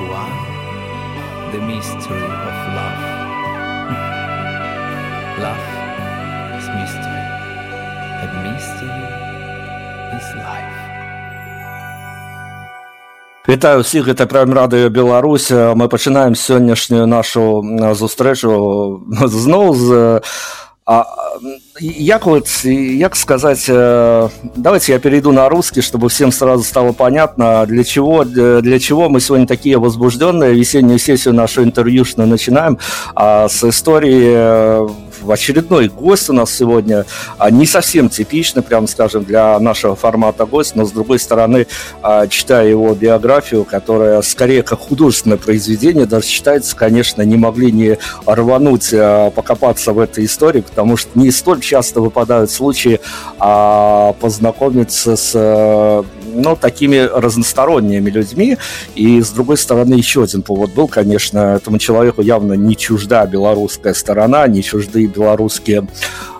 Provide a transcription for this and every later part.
one, the mystery of love. love is mystery, and mystery is life. Вітаю всіх, гэта прям радыё Беларусь. Мы пачынаем сённяшнюю нашу зустрэчу зноў з А, як вот, як сказать, э, давайте я перейду на русский, чтобы всем сразу стало понятно, для чего, для чего мы сегодня такие возбужденные. Весеннюю сессию нашу интервьюшную начинаем а, с истории э, в очередной гость у нас сегодня а, не совсем типичный, прям скажем, для нашего формата гость, но с другой стороны, а, читая его биографию, которая скорее как художественное произведение, даже считается, конечно, не могли не рвануть, а, покопаться в этой истории, потому что не столь часто выпадают случаи познакомиться с ну, такими разносторонними людьми. И, с другой стороны, еще один повод был, конечно, этому человеку явно не чужда белорусская сторона, не чужды белорусские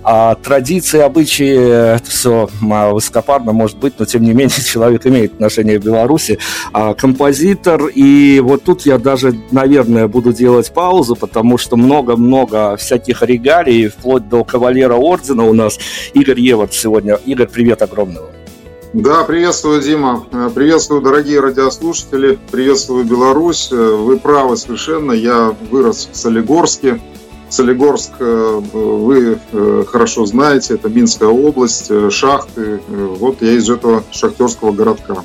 а традиции, обычаи, это все высокопарно может быть, но тем не менее человек имеет отношение к Беларуси. А, композитор, и вот тут я даже, наверное, буду делать паузу, потому что много-много всяких регалий, вплоть до кавалера ордена у нас. Игорь Евард сегодня. Игорь, привет огромного. Да, приветствую, Дима. Э, приветствую, дорогие радиослушатели. Приветствую, Беларусь. Э, вы правы совершенно. Я вырос в Солигорске. Солигорск э, вы хорошо знаете, это Минская область, шахты. Вот я из этого шахтерского городка.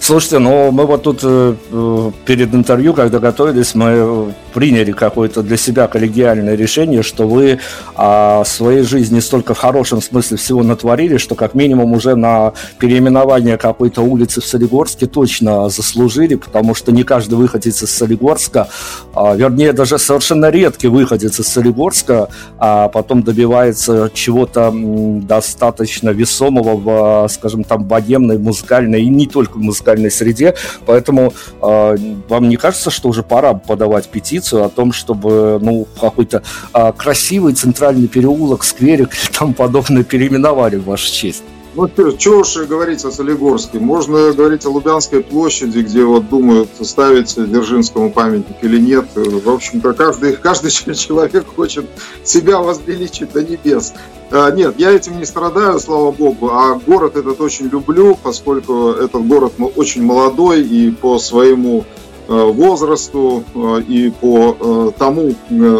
Слушайте, ну мы вот тут э, э, перед интервью, когда готовились, мы приняли какое-то для себя коллегиальное решение, что вы о своей жизни столько в хорошем смысле всего натворили, что как минимум уже на переименование какой-то улицы в Солигорске точно заслужили, потому что не каждый выходец из Солигорска, а, вернее даже совершенно редкий выходец из Солигорска, а потом добивается чего-то достаточно весомого в, скажем там, богемной, музыкальной и не только музыкальной среде, поэтому э, вам не кажется, что уже пора подавать петицию о том, чтобы ну, какой-то э, красивый центральный переулок, скверик и тому подобное переименовали в вашу честь? Ну, что уж говорить о Солигорске. Можно говорить о Лубянской площади, где вот думают, ставить Дзержинскому памятник или нет. В общем-то, каждый, каждый человек хочет себя возвеличить до небес. А, нет, я этим не страдаю, слава богу, а город этот очень люблю, поскольку этот город очень молодой и по своему э, возрасту э, и по э, тому,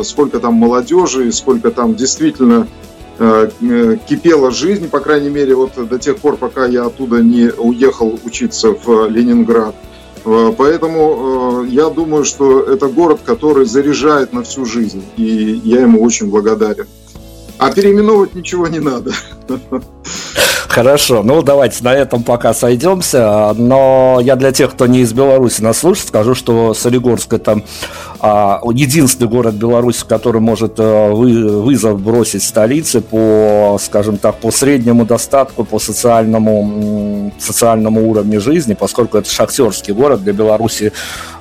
сколько там молодежи сколько там действительно кипела жизнь, по крайней мере, вот до тех пор, пока я оттуда не уехал учиться в Ленинград. Э, поэтому я думаю, что это город, который заряжает на всю жизнь, и я ему очень благодарен. А переименовывать ничего не надо. Хорошо, ну давайте на этом пока сойдемся. Но я для тех, кто не из Беларуси нас слушает, скажу, что Солигорск это а, единственный город Беларуси, который может а, вы, вызов бросить столице по, скажем так, по среднему достатку, по социальному, социальному уровню жизни, поскольку это шахтерский город для Беларуси.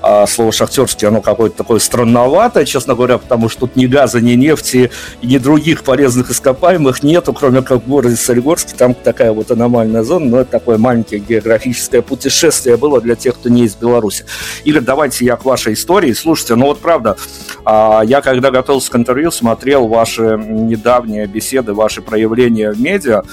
А, слово шахтерский, оно какое-то такое странноватое, честно говоря, потому что тут ни газа, ни нефти, ни других полезных ископаемых нету, кроме как в городе Солигорске, там такая такая вот аномальная зона, но это такое маленькое географическое путешествие было для тех, кто не из Беларуси. Игорь, давайте я к вашей истории. Слушайте, ну вот правда, а, я когда готовился к интервью, смотрел ваши недавние беседы, ваши проявления в медиа,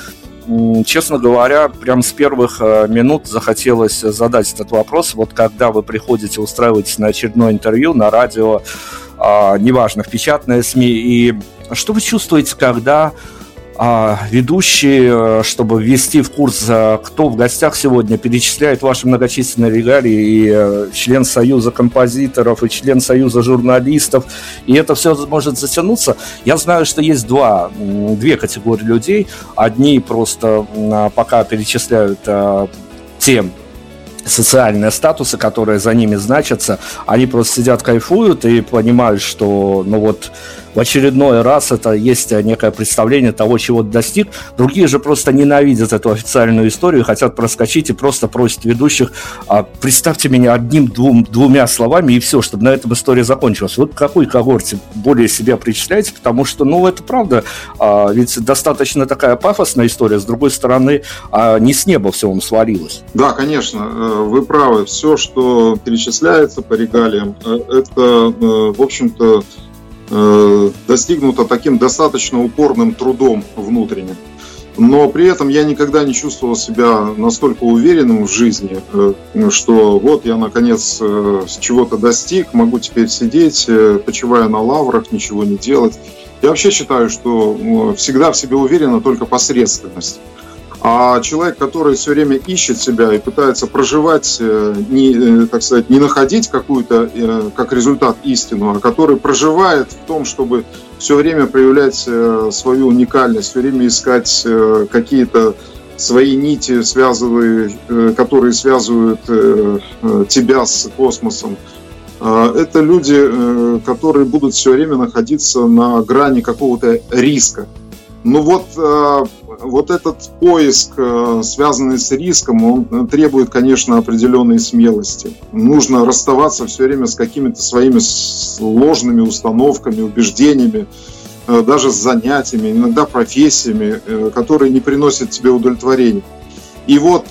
честно говоря, прям с первых э, минут захотелось задать этот вопрос. Вот когда вы приходите, устраиваетесь на очередное интервью на радио, а, неважно, в печатные СМИ, и что вы чувствуете, когда а ведущий, э, чтобы ввести в курс, э, кто в гостях сегодня, перечисляет ваши многочисленные регалии, и э, член Союза композиторов, и член Союза журналистов, и это все может затянуться. Я знаю, что есть два, две категории людей. Одни просто пока перечисляют те социальные статусы, которые за ними значатся, они просто сидят, кайфуют и понимают, что, ну вот, в очередной раз это есть некое представление того, чего достиг. Другие же просто ненавидят эту официальную историю, хотят проскочить и просто просят ведущих, а, представьте меня одним-двум двумя словами и все, чтобы на этом история закончилась. Вот какой когорте более себя причисляете, потому что, ну, это правда, а, ведь достаточно такая пафосная история, с другой стороны, а не с неба все вам свалилось. Да, конечно, э, вы правы. Все, что перечисляется по регалиям, э, это, э, в общем-то, достигнуто таким достаточно упорным трудом внутренним. Но при этом я никогда не чувствовал себя настолько уверенным в жизни, что вот я наконец чего-то достиг, могу теперь сидеть, почивая на лаврах, ничего не делать. Я вообще считаю, что всегда в себе уверена только посредственность. А человек, который все время ищет себя и пытается проживать, э, не, э, так сказать, не находить какую-то, э, как результат, истину, а который проживает в том, чтобы все время проявлять свою уникальность, все время искать какие-то свои нити, связывая, которые связывают тебя с космосом. Это люди, которые будут все время находиться на грани какого-то риска. Ну вот вот этот поиск, э, связанный с риском, он требует, конечно, определенной смелости. Нужно расставаться все время с какими-то своими сложными установками, убеждениями, э, даже с занятиями, иногда профессиями, э, которые не приносят тебе удовлетворения. И вот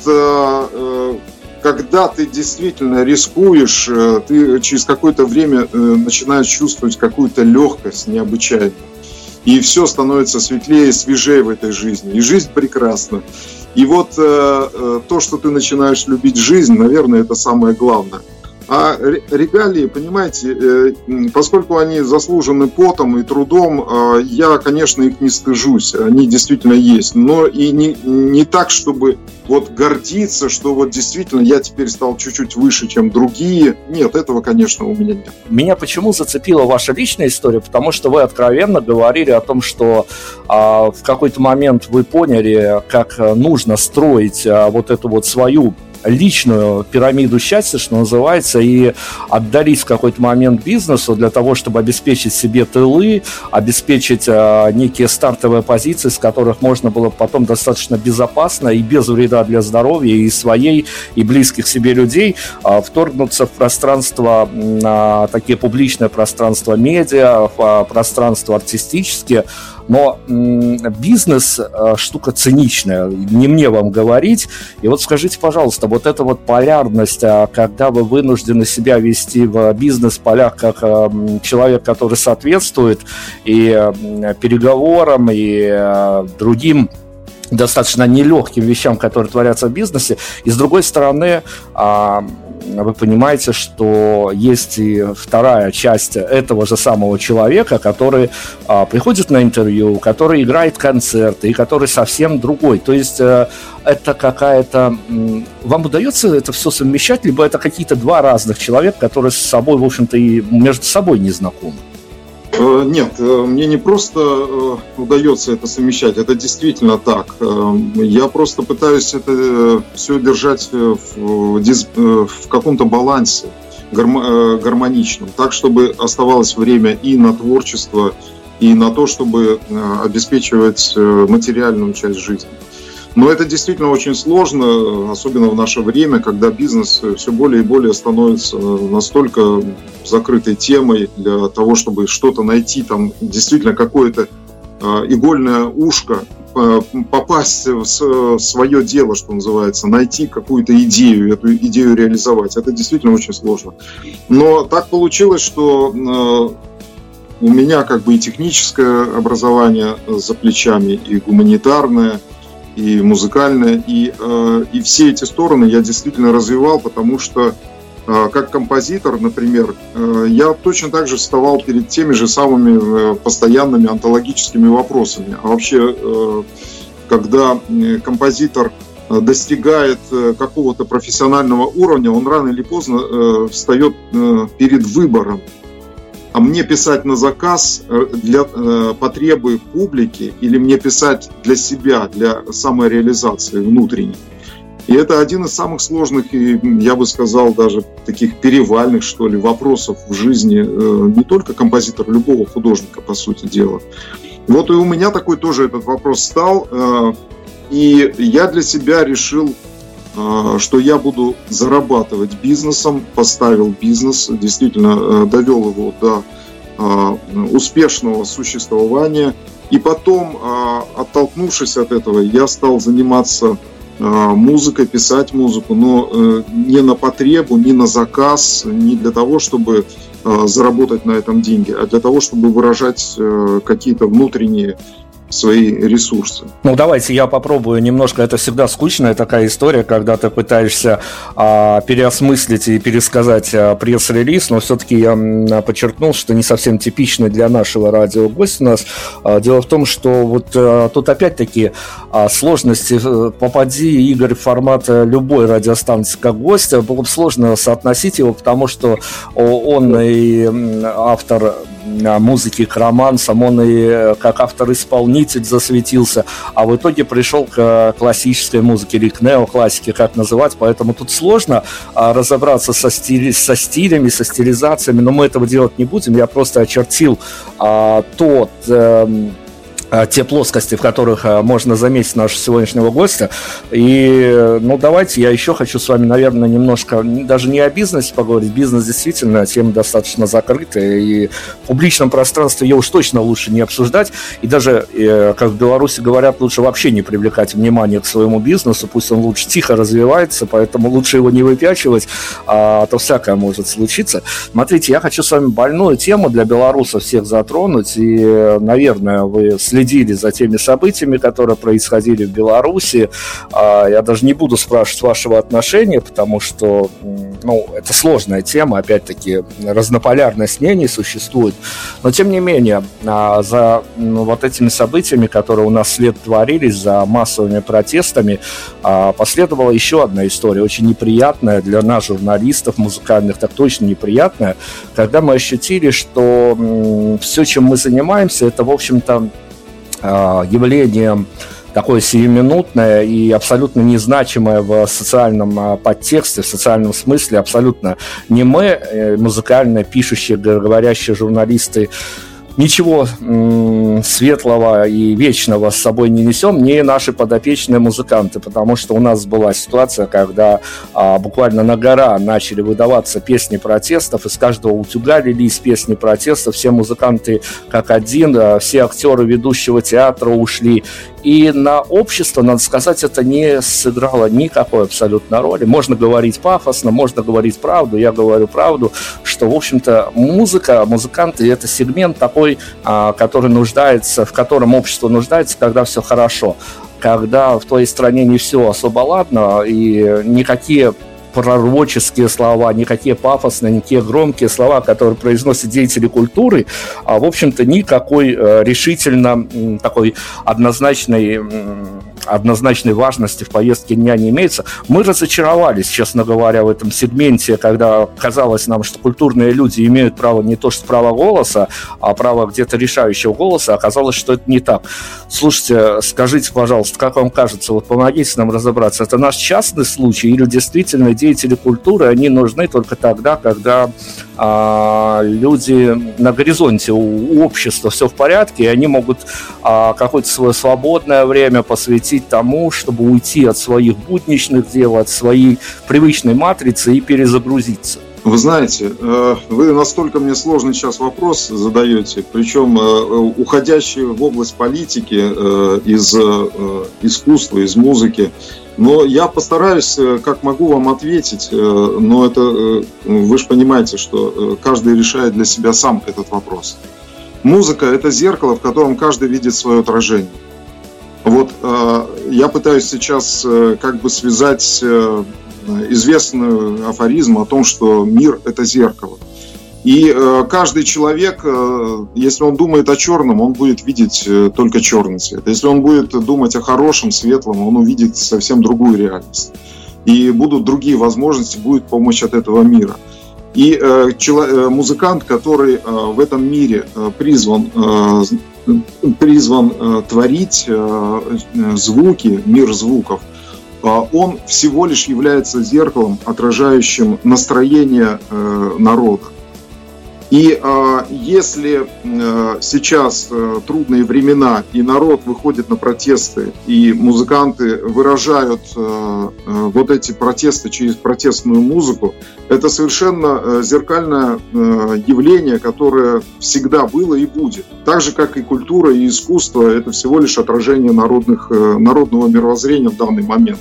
когда ты действительно рискуешь, ты через какое-то время начинаешь чувствовать какую-то легкость необычайную и все становится светлее свежее в этой жизни. И жизнь прекрасна. И вот э, э, то, что ты начинаешь любить жизнь, наверное, это самое главное. А регалии, понимаете, э, поскольку они заслужены потом и трудом, э, я, конечно, их не стыжусь, они действительно есть, но и не, не так, чтобы вот гордиться, что вот действительно я теперь стал чуть-чуть выше, чем другие. Нет, этого, конечно, у меня нет. Меня почему зацепила ваша личная история? Потому что вы откровенно говорили о том, что а, в какой-то момент вы поняли, как нужно строить а, вот эту вот свою личную пирамиду счастья, что называется, и отдарить в какой-то момент бизнесу для того, чтобы обеспечить себе тылы, обеспечить э, некие стартовые позиции, с которых можно было потом достаточно безопасно и без вреда для здоровья и своей, и близких себе людей э, вторгнуться в пространство, э, такие публичное пространство медиа, в пространство артистические, но бизнес э, штука циничная, не мне вам говорить. И вот скажите, пожалуйста, вот эта вот полярность, а когда вы вынуждены себя вести в бизнес-полях как э, человек, который соответствует и переговорам, и э, другим достаточно нелегким вещам, которые творятся в бизнесе. И с другой стороны, а, вы понимаете, что есть и вторая часть этого же самого человека, который а, приходит на интервью, который играет концерты и который совсем другой. То есть э, это какая-то... Вам удается это все совмещать, либо это какие-то два разных человека, которые с собой, в общем-то, и между собой не знакомы? Э, нет, э, мне не просто э, удается это совмещать, это действительно так. Я просто пытаюсь это все держать в, в каком-то балансе гармоничном, так, чтобы оставалось время и на творчество, и на то, чтобы обеспечивать материальную часть жизни. Но это действительно очень сложно, особенно в наше время, когда бизнес все более и более становится настолько закрытой темой для того, чтобы что-то найти, там действительно какое-то а, игольное ушко, а, попасть в свое дело, что называется, найти какую-то идею, эту идею реализовать. Это действительно очень сложно. Но так получилось, что а, у меня как бы и техническое образование за плечами, и гуманитарное – и музыкальная, и, э, и все эти стороны я действительно развивал, потому что э, как композитор, например, э, я точно так же вставал перед теми же самыми постоянными онтологическими вопросами. А вообще, когда композитор достигает какого-то профессионального уровня, он рано или поздно встает перед выбором а мне писать на заказ э, для э, потребы публики или мне писать для себя, для самореализации внутренней. И это один из самых сложных и, я бы сказал, даже таких перевальных, что ли, вопросов в жизни э, не только композитора, любого художника, по сути дела. Вот и у меня такой тоже этот вопрос стал. Э, и я для себя решил, что я буду зарабатывать бизнесом, поставил бизнес, действительно довел его до успешного существования. И потом, оттолкнувшись от этого, я стал заниматься Э, музыкой, писать музыку, но э, не на потребу, не на заказ, не для того, чтобы э, заработать на этом деньги, а для того, чтобы выражать какие-то внутренние свои ресурсы. Ну, давайте я попробую немножко. Это всегда скучная такая история, когда ты пытаешься а, переосмыслить и пересказать а, пресс-релиз, но все-таки я а, подчеркнул, что не совсем типичный для нашего радио гость у нас. А, дело в том, что вот а, тут опять-таки а, сложности. Э, попади, Игорь, в формат э, любой радиостанции как гостя, было бы сложно соотносить его, потому что он и автор музыки к романсам, он и э, как автор-исполнитель засветился, а в итоге пришел к э, классической музыке или к неоклассике, как называть, поэтому тут сложно а, разобраться со, стили, со стилями, со стилизациями, но мы этого делать не будем, я просто очертил а, тот... Э, те плоскости, в которых э, можно заметить нашего сегодняшнего гостя. И, ну, давайте я еще хочу с вами, наверное, немножко, даже не о бизнесе поговорить. Бизнес действительно тема достаточно закрытая, и в публичном пространстве ее уж точно лучше не обсуждать. И даже, э, как в Беларуси говорят, лучше вообще не привлекать внимание к своему бизнесу, пусть он лучше тихо развивается, поэтому лучше его не выпячивать, а то всякое может случиться. Смотрите, я хочу с вами больную тему для белорусов всех затронуть, и, наверное, вы следите следили за теми событиями, которые происходили в Беларуси. А, я даже не буду спрашивать вашего отношения, потому что ну, это сложная тема, опять-таки, разнополярность мнений существует. Но, тем не менее, а, за вот этими событиями, которые у нас след творились, за массовыми протестами, а, последовала еще одна история, очень неприятная для нас, журналистов музыкальных, так точно неприятная, когда мы ощутили, что все, чем мы занимаемся, это, в общем-то, явлением такое сиюминутное и абсолютно незначимое в социальном а, подтексте, в социальном смысле, абсолютно не мы, э, музыкально пишущие, говорящие журналисты, ничего светлого и вечного с собой не несем, не наши подопечные музыканты, потому что у нас была ситуация, когда а, буквально на гора начали выдаваться песни протестов, из каждого утюга лились песни протестов, все музыканты как один, а, все актеры ведущего театра ушли, и на общество, надо сказать, это не сыграло никакой абсолютно роли. Можно говорить пафосно, можно говорить правду, я говорю правду, что, в общем-то, музыка, музыканты – это сегмент такой, а, который нуждается, в котором общество нуждается, когда все хорошо. Когда в твоей стране не все особо ладно, и никакие пророческие слова, никакие пафосные, никакие громкие слова, которые произносят деятели культуры, а, в общем-то, никакой э, решительно такой однозначной однозначной важности в повестке дня не имеется. Мы разочаровались, честно говоря, в этом сегменте, когда казалось нам, что культурные люди имеют право не то что право голоса, а право где-то решающего голоса. Оказалось, что это не так. Слушайте, скажите, пожалуйста, как вам кажется, вот помогите нам разобраться, это наш частный случай или действительно деятели культуры, они нужны только тогда, когда а, люди на горизонте, у общества все в порядке, и они могут а, какое-то свое свободное время посвятить тому, чтобы уйти от своих будничных дел, от своей привычной матрицы и перезагрузиться. Вы знаете, э, вы настолько мне сложный сейчас вопрос задаете, причем э, уходящий в область политики э, из искусства, из музыки. Но я постараюсь, как могу, вам ответить. Но это вы же понимаете, что каждый решает для себя сам этот вопрос. Музыка – это зеркало, в котором каждый видит свое отражение. Вот я пытаюсь сейчас как бы связать известный афоризм о том, что мир – это зеркало. И э, каждый человек, э, если он думает о черном, он будет видеть э, только черный цвет. Если он будет думать о хорошем, светлом, он увидит совсем другую реальность. И будут другие возможности, будет помощь от этого мира. И э, чело, э, музыкант, который э, в этом мире э, призван, э, призван э, творить э, звуки, мир звуков, а, он всего лишь является зеркалом, отражающим настроение э, народа. И э, если э, сейчас э, трудные времена, и народ выходит на протесты, и музыканты выражают э, э, вот эти протесты через протестную музыку, это совершенно э, зеркальное э, явление, которое всегда было и будет. Так же, как и культура и искусство, это всего лишь отражение народных, э, народного мировоззрения в данный момент.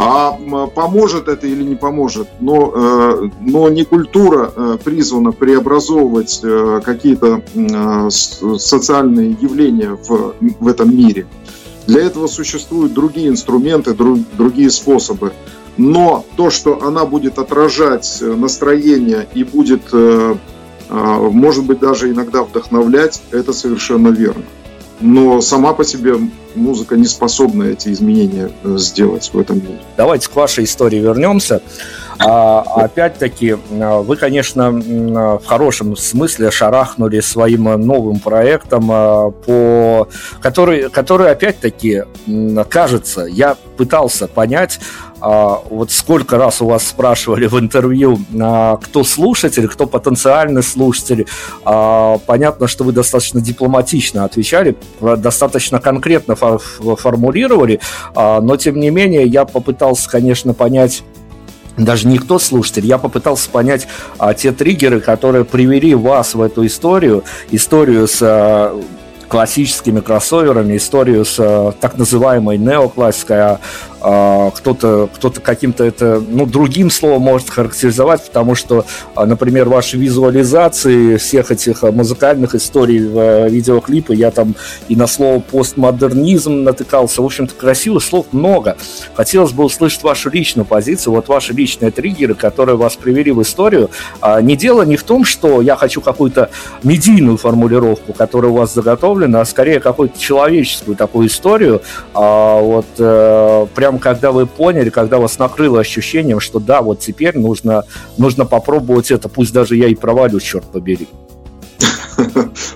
А поможет это или не поможет, но, э, но не культура э, призвана преобразовывать э, какие-то социальные явления в, в этом мире. Для этого существуют другие инструменты, другие способы. Но то, что она будет отражать настроение и будет, может быть, даже иногда вдохновлять, это совершенно верно но сама по себе музыка не способна эти изменения э, сделать в этом мире. Давайте к вашей истории вернемся. А, опять-таки, вы, конечно, в хорошем смысле шарахнули своим новым проектом, а, по, который, который опять-таки, кажется, я пытался понять, а, вот сколько раз у вас спрашивали в интервью, кто слушатель, кто потенциальный слушатель. Понятно, что вы достаточно дипломатично отвечали, достаточно конкретно формулировали, но тем не менее я попытался, конечно, понять даже не кто слушатель, я попытался понять а, те триггеры, которые привели вас в эту историю, историю с а, классическими кроссоверами, историю с а, так называемой неоклассикой, а, кто-то кто каким-то это, ну, другим словом может характеризовать, потому что, а, например, ваши визуализации всех этих а, музыкальных историй в видеоклипы, я там и на слово постмодернизм натыкался, в общем-то, красивых слов много. Хотелось бы услышать вашу личную позицию, вот ваши личные триггеры, которые вас привели в историю. Не дело не в том, что я хочу какую-то медийную формулировку, которая у вас заготовлена, а скорее какую-то человеческую такую историю, вот э, прям прям когда вы поняли, когда вас накрыло ощущением, что да, вот теперь нужно, нужно попробовать это, пусть даже я и провалю, черт побери.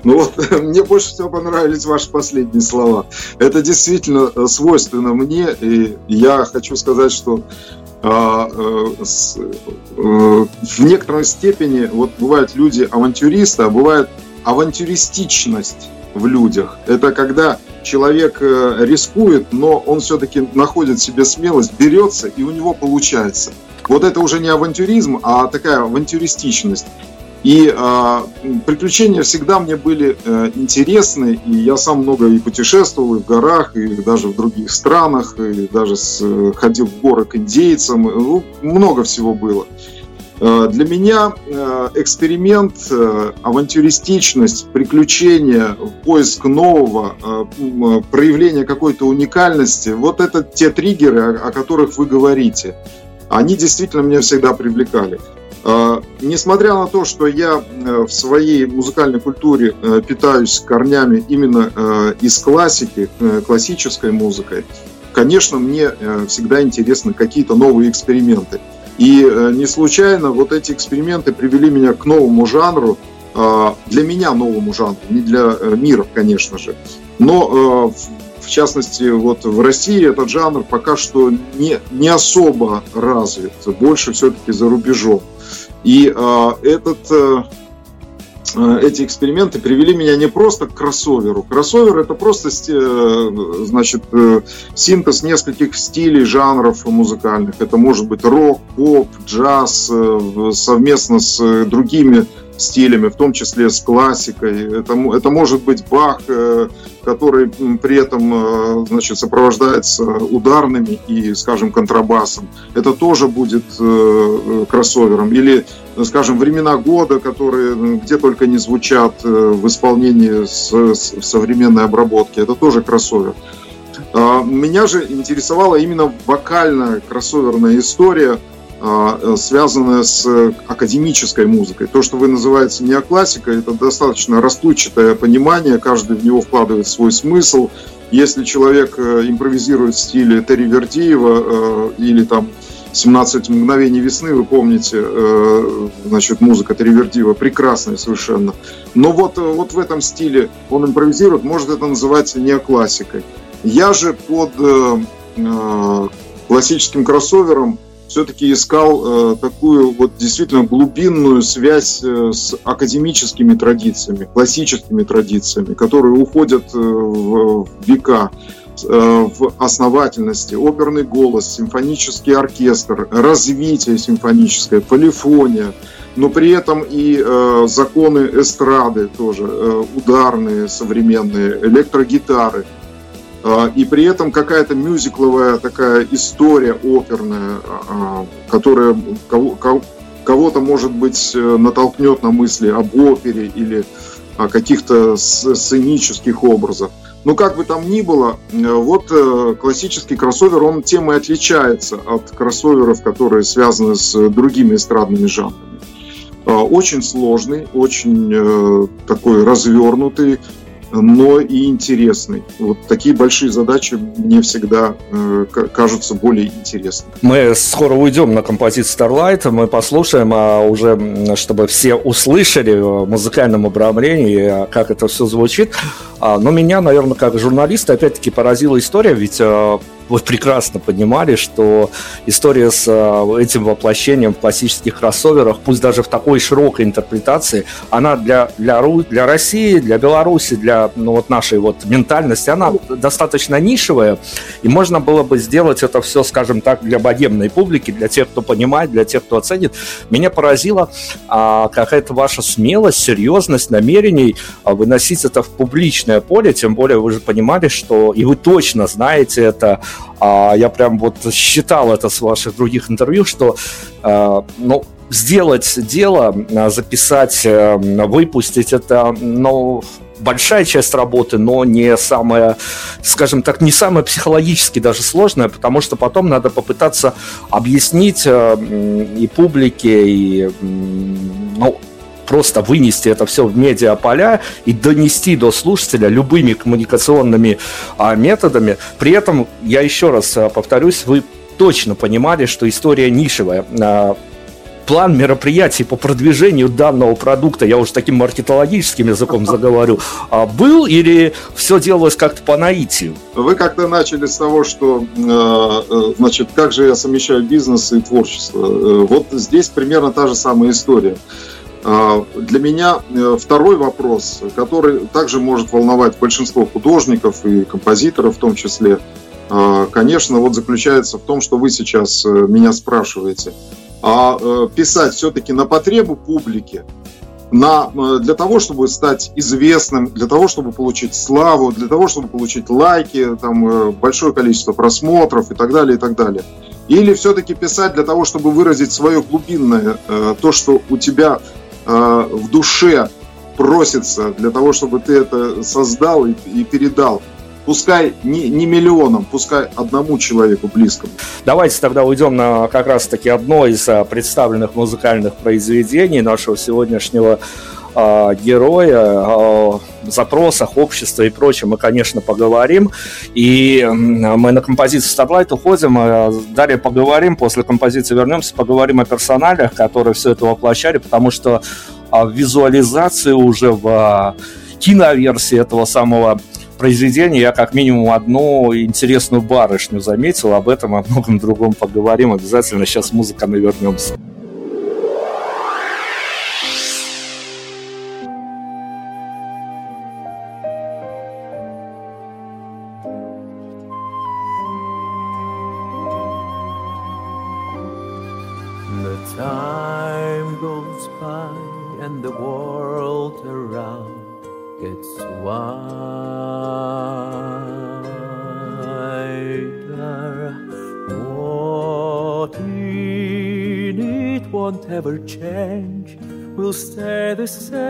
Ну вот, мне больше всего понравились ваши последние слова. Это действительно э, свойственно мне, и я хочу сказать, что а, э, э, в некоторой степени вот бывают люди авантюристы, а бывает авантюристичность в людях. Это когда человек э, рискует, но он все-таки находит в себе смелость, берется, и у него получается. Вот это уже не авантюризм, а такая авантюристичность. И э, приключения всегда мне были э, интересны, и я сам много и путешествовал и в горах, и даже в других странах, и даже с, э, ходил в горы к индейцам, ну, много всего было. Для меня э, эксперимент, э, авантюристичность, приключения, поиск нового, проявление какой-то уникальности, вот это те триггеры, о которых вы говорите. Они действительно меня всегда привлекали. Несмотря на то, что я в своей музыкальной культуре питаюсь корнями именно из классики, классической музыкой, конечно, мне всегда интересны какие-то новые эксперименты. И э, не случайно вот эти эксперименты привели меня к новому жанру, а, для меня новому жанру, не для э, мира, конечно же. Но э, в частности, вот в России этот жанр пока что не, не особо развит, больше все-таки за рубежом. И этот Э, эти эксперименты привели меня не просто к кроссоверу. Кроссовер это просто э, значит, э, синтез нескольких стилей, жанров музыкальных. Это может быть рок, поп, джаз совместно с другими стилями, в том числе с классикой. Это, это может быть Бах, который при этом значит, сопровождается ударными и, скажем, контрабасом. Это тоже будет кроссовером. Или скажем, времена года, которые где только не звучат э, в исполнении с, с современной обработки. Это тоже кроссовер. А, меня же интересовала именно вокальная кроссоверная история, а, связанная с академической музыкой. То, что вы называете неоклассикой, это достаточно расплывчатое понимание, каждый в него вкладывает свой смысл. Если человек э, импровизирует в стиле Терри Вердиева э, или там 17 мгновений весны, вы помните, э, значит, музыка Тривердива прекрасная совершенно. Но вот, э, вот в этом стиле он импровизирует, может это называется неоклассикой. Я же под э, классическим кроссовером все-таки искал такую вот действительно глубинную связь с академическими традициями, классическими традициями, которые уходят в века в основательности, оперный голос, симфонический оркестр, развитие симфоническое, полифония, но при этом и э, законы эстрады тоже, э, ударные, современные, электрогитары. Э, и при этом какая-то мюзикловая такая история оперная, э, которая кого, кого-то, может быть, э, натолкнет на мысли об опере или о каких-то сценических образах. Но как бы там ни было, э, вот э, классический кроссовер, он тем и отличается от кроссоверов, которые связаны с другими эстрадными жанрами. Очень сложный, очень такой развернутый, но и интересный. Вот такие большие задачи мне всегда э, кажутся более интересными. Мы скоро уйдем на композицию Starlight, мы послушаем, а уже чтобы все услышали в музыкальном обрамлении, как это все звучит. А, но меня, наверное, как журналиста, опять-таки поразила история, ведь вы прекрасно понимали, что история с э, этим воплощением в классических кроссоверах, пусть даже в такой широкой интерпретации, она для, для, для России, для Беларуси, для ну, вот нашей вот ментальности, она достаточно нишевая, и можно было бы сделать это все, скажем так, для богемной публики, для тех, кто понимает, для тех, кто оценит. Меня поразила а, какая-то ваша смелость, серьезность намерений а, выносить это в публичное поле, тем более вы же понимали, что, и вы точно знаете это, а я прям вот считал это с ваших других интервью, что э, ну, сделать дело, записать, э, выпустить это, ну, большая часть работы, но не самая, скажем так, не самая психологически даже сложная, потому что потом надо попытаться объяснить э, и публике, и ну, просто вынести это все в медиаполя и донести до слушателя любыми коммуникационными а, методами. При этом, я еще раз а, повторюсь, вы точно понимали, что история нишевая. А, план мероприятий по продвижению данного продукта, я уже таким маркетологическим языком заговорю, а, был или все делалось как-то по наитию? Вы как-то начали с того, что, э, э, значит, как же я совмещаю бизнес и творчество. Э, вот здесь примерно та же самая история. А, для меня э, второй вопрос, который также может волновать большинство художников и композиторов в том числе, а, конечно, вот заключается в том, что вы сейчас э, меня спрашиваете. А э, писать все-таки на потребу публики, на, для того, чтобы стать известным, для того, чтобы получить славу, для того, чтобы получить лайки, там, большое количество просмотров и так далее, и так далее. Или все-таки писать для того, чтобы выразить свое глубинное, то, что у тебя э, в душе просится для того, чтобы ты это создал и, и передал. Пускай не, не миллионам, пускай одному человеку близкому. Давайте тогда уйдем на как раз-таки одно из а, представленных музыкальных произведений нашего сегодняшнего э, героя, о запросах общества и прочем мы, конечно, поговорим. И мы на композицию Starlight уходим, а далее поговорим, после композиции вернемся, поговорим о персоналях, которые все это воплощали, потому что визуализации уже в киноверсии этого самого произведения я как минимум одну интересную барышню заметил, об этом, о многом другом поговорим обязательно. Сейчас музыка мы вернемся. Ever change, will stay the same,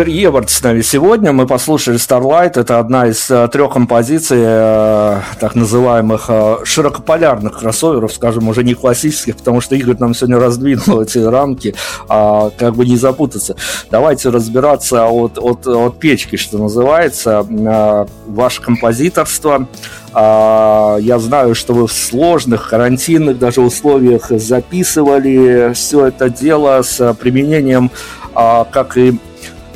Игорь Евард с нами сегодня. Мы послушали Starlight. Это одна из э, трех композиций э, так называемых э, широкополярных кроссоверов, скажем, уже не классических, потому что Игорь нам сегодня раздвинул эти рамки, а как бы не запутаться. Давайте разбираться от, от, от печки, что называется. Э, ваше композиторство. Я знаю, что вы в сложных карантинных даже условиях записывали все это дело с применением как и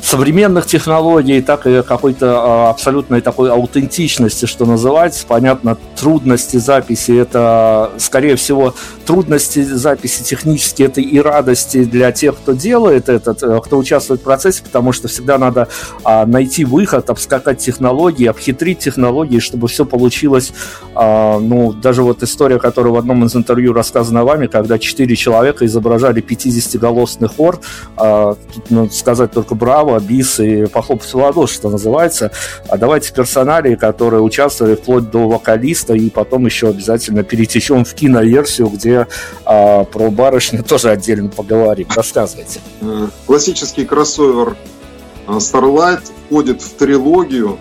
современных технологий, так и какой-то а, абсолютной такой аутентичности, что называется. Понятно, трудности записи это, скорее всего, трудности записи технические, это и радости для тех, кто делает этот, э, кто участвует в процессе, потому что всегда надо а, найти выход, обскакать технологии, обхитрить технологии, чтобы все получилось. а, ну, даже вот история, которая в одном из интервью рассказана вами, когда четыре человека изображали 50-голосный хор, тут надо сказать только браво, бис и похлопать в ладоши, что называется. А давайте персоналии, которые участвовали вплоть до вокалиста, и потом еще обязательно перетечем в киноверсию, где а, про барышню тоже отдельно поговорим. Рассказывайте. Э, Классический кроссовер э, Starlight входит в трилогию.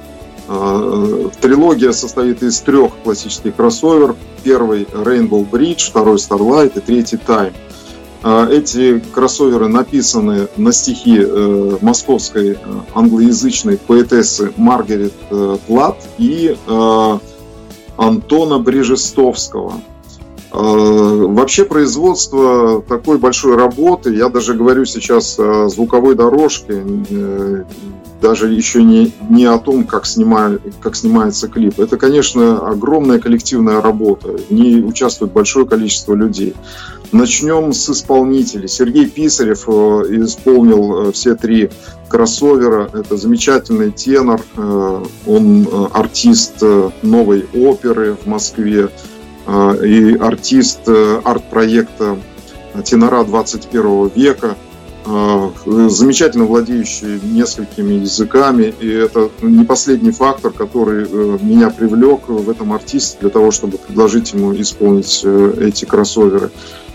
Э, Трилогия состоит из трех классических кроссоверов. Первый Rainbow Bridge, второй Starlight и третий Time. Э, Эти кроссоверы написаны на стихи э, московской э, англоязычной поэтессы Маргарет э, Плат и Антона Брижестовского. Э, Вообще производство такой большой работы, я даже говорю сейчас о звуковой дорожке, даже еще не, не о том, как, снимали, как снимается клип. Это, конечно, огромная коллективная работа. В ней участвует большое количество людей. Начнем с исполнителей. Сергей Писарев э, исполнил э, все три кроссовера. Это замечательный тенор. э, Он артист новой оперы в Москве и артист арт-проекта «Тенора 21 века», замечательно владеющий несколькими языками, и это не последний фактор, который э, меня привлек в этом артисте для того, чтобы предложить ему исполнить э, эти кроссоверы.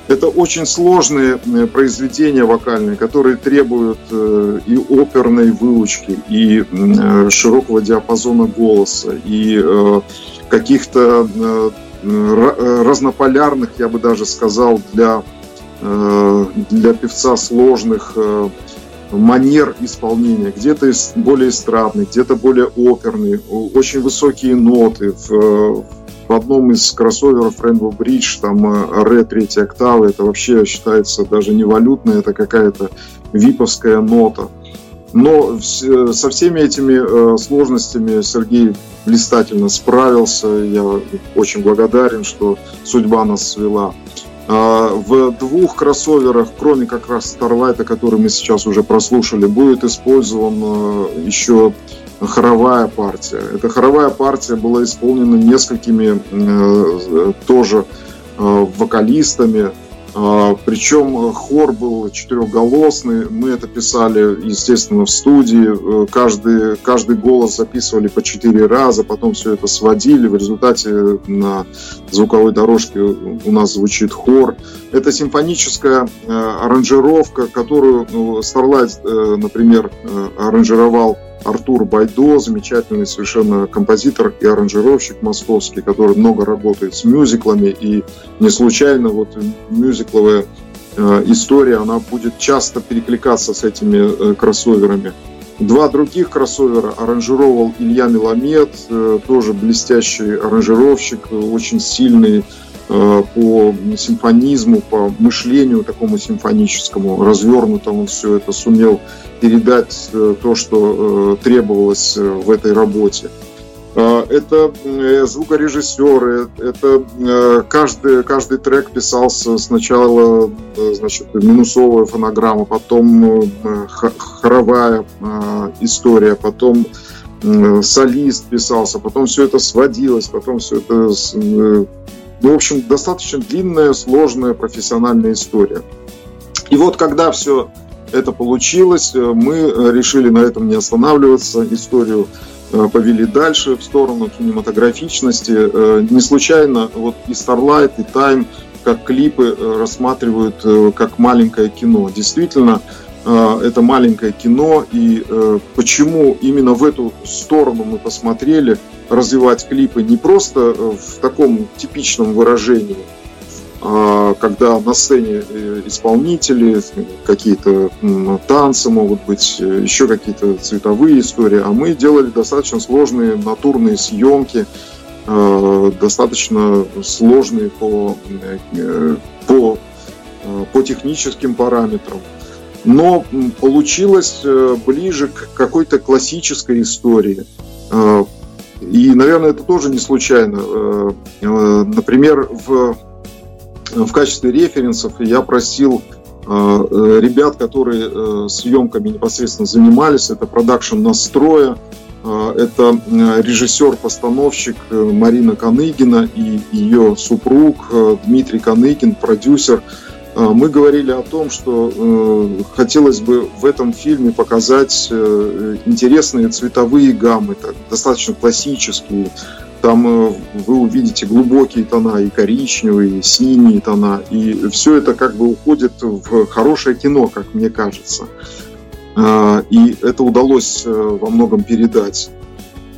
Это очень сложные э, произведения вокальные, которые требуют э, и оперной выучки, и э, широкого диапазона голоса, и каких-то разнополярных, я бы даже сказал, для, для певца сложных манер исполнения. Где-то более эстрадный, где-то более оперный, очень высокие ноты в, в одном из кроссоверов Rainbow Bridge, там ре третьей октавы, это вообще считается даже не валютная, это какая-то виповская нота. Но со всеми этими э, сложностями Сергей блистательно справился. Я очень благодарен, что судьба нас свела. А, в двух кроссоверах, кроме как раз Starlight, который мы сейчас уже прослушали, будет использован э, еще хоровая партия. Эта хоровая партия была исполнена несколькими э, тоже э, вокалистами, а, Причем хор был четырехголосный. Мы это писали, естественно, в студии. Э, каждый, каждый голос записывали по четыре раза, потом все это сводили. В результате на звуковой дорожке у нас звучит хор. Это симфоническая аранжировка, которую ну, Starlight, например, аранжировал Артур Байдо, замечательный совершенно композитор и аранжировщик московский, который много работает с мюзиклами, и не случайно вот мюзикловая э, история, она будет часто перекликаться с этими э, кроссоверами. Два других кроссовера аранжировал Илья Меламед, э, тоже блестящий аранжировщик, очень сильный по симфонизму, по мышлению такому симфоническому, развернутому все это сумел передать э, то, что э, требовалось в этой работе. Это звукорежиссеры, это каждый, каждый трек писался сначала значит, минусовая фонограмма, потом хоровая история, потом солист писался, потом все это сводилось, потом все это ну, в общем, достаточно длинная, сложная профессиональная история. И вот когда все это получилось, э, мы э, решили на этом не останавливаться, историю э, повели дальше в сторону кинематографичности. Не случайно вот и Starlight, и Time как клипы рассматривают как маленькое кино. Действительно, это маленькое кино, и почему именно в эту сторону мы посмотрели – развивать клипы не просто э, в таком типичном выражении, а когда на сцене э, исполнители, какие-то танцы могут быть, э, еще какие-то цветовые истории, а мы делали достаточно сложные натурные съемки, достаточно сложные по, по, по техническим параметрам. Но получилось ближе к какой-то классической истории и, наверное, это тоже не случайно. Э, э, например, в, в качестве референсов я просил э, ребят, которые съемками непосредственно занимались, это продакшн настроя, это режиссер-постановщик Марина Каныгина и ее супруг Дмитрий Каныгин, продюсер – мы говорили о том, что э, хотелось бы в этом фильме показать э, интересные цветовые гаммы, так, достаточно классические. Там э, вы увидите глубокие тона, и коричневые, и синие тона, и все это как бы уходит в хорошее кино, как мне кажется. Э, и это удалось во многом передать.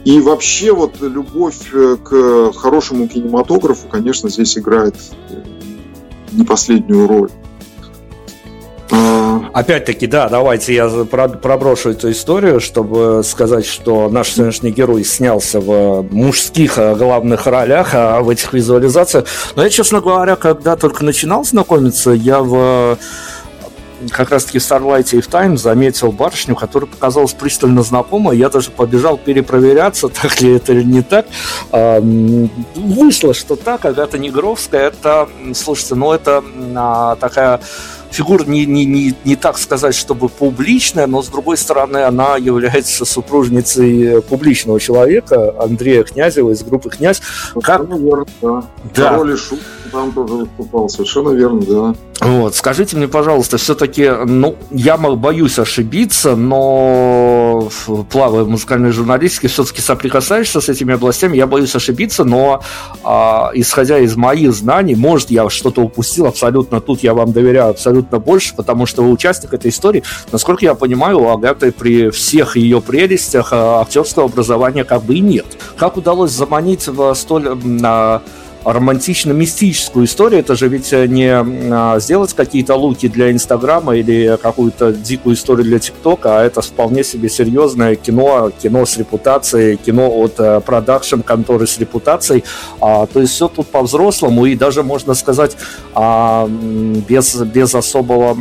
И вообще вот любовь к хорошему кинематографу, конечно, здесь играет не последнюю роль. А, Опять-таки, да, давайте я проброшу эту историю, чтобы сказать, что наш сегодняшний герой снялся в мужских э, главных ролях а в этих визуализациях. Но я, честно говоря, когда только начинал знакомиться, я в как раз-таки в Starlight и в Time заметил барышню, которая показалась пристально знакомой. Я даже побежал перепроверяться, так ли это или не так. А, вышло, что так. Агата Негровская, это, слушайте, ну это а, такая фигура не, не, не, не так сказать, чтобы публичная, но с другой стороны она является супружницей публичного человека, Андрея Князева из группы «Князь». Как... Верно, да. да. Король и Шут там тоже выступал, совершенно верно, да. Вот, скажите мне, пожалуйста, все-таки, ну, я боюсь ошибиться, но э, плавая в музыкальной журналистике, все-таки соприкасаешься с этими областями. Я боюсь ошибиться, но э, исходя из моих знаний, может, я что-то упустил абсолютно тут, я вам доверяю абсолютно больше, потому что вы участник этой истории. Насколько я понимаю, у Агаты при всех ее прелестях э, актерского образования как бы и нет. Как удалось заманить в столь... Э, романтично-мистическую историю. Это же ведь э, не а, сделать какие-то луки для Инстаграма или какую-то дикую историю для ТикТока, а это вполне себе серьезное кино, кино с репутацией, кино от э, продакшн конторы с репутацией. А, то есть все тут по-взрослому и даже, можно сказать, а, без, без особого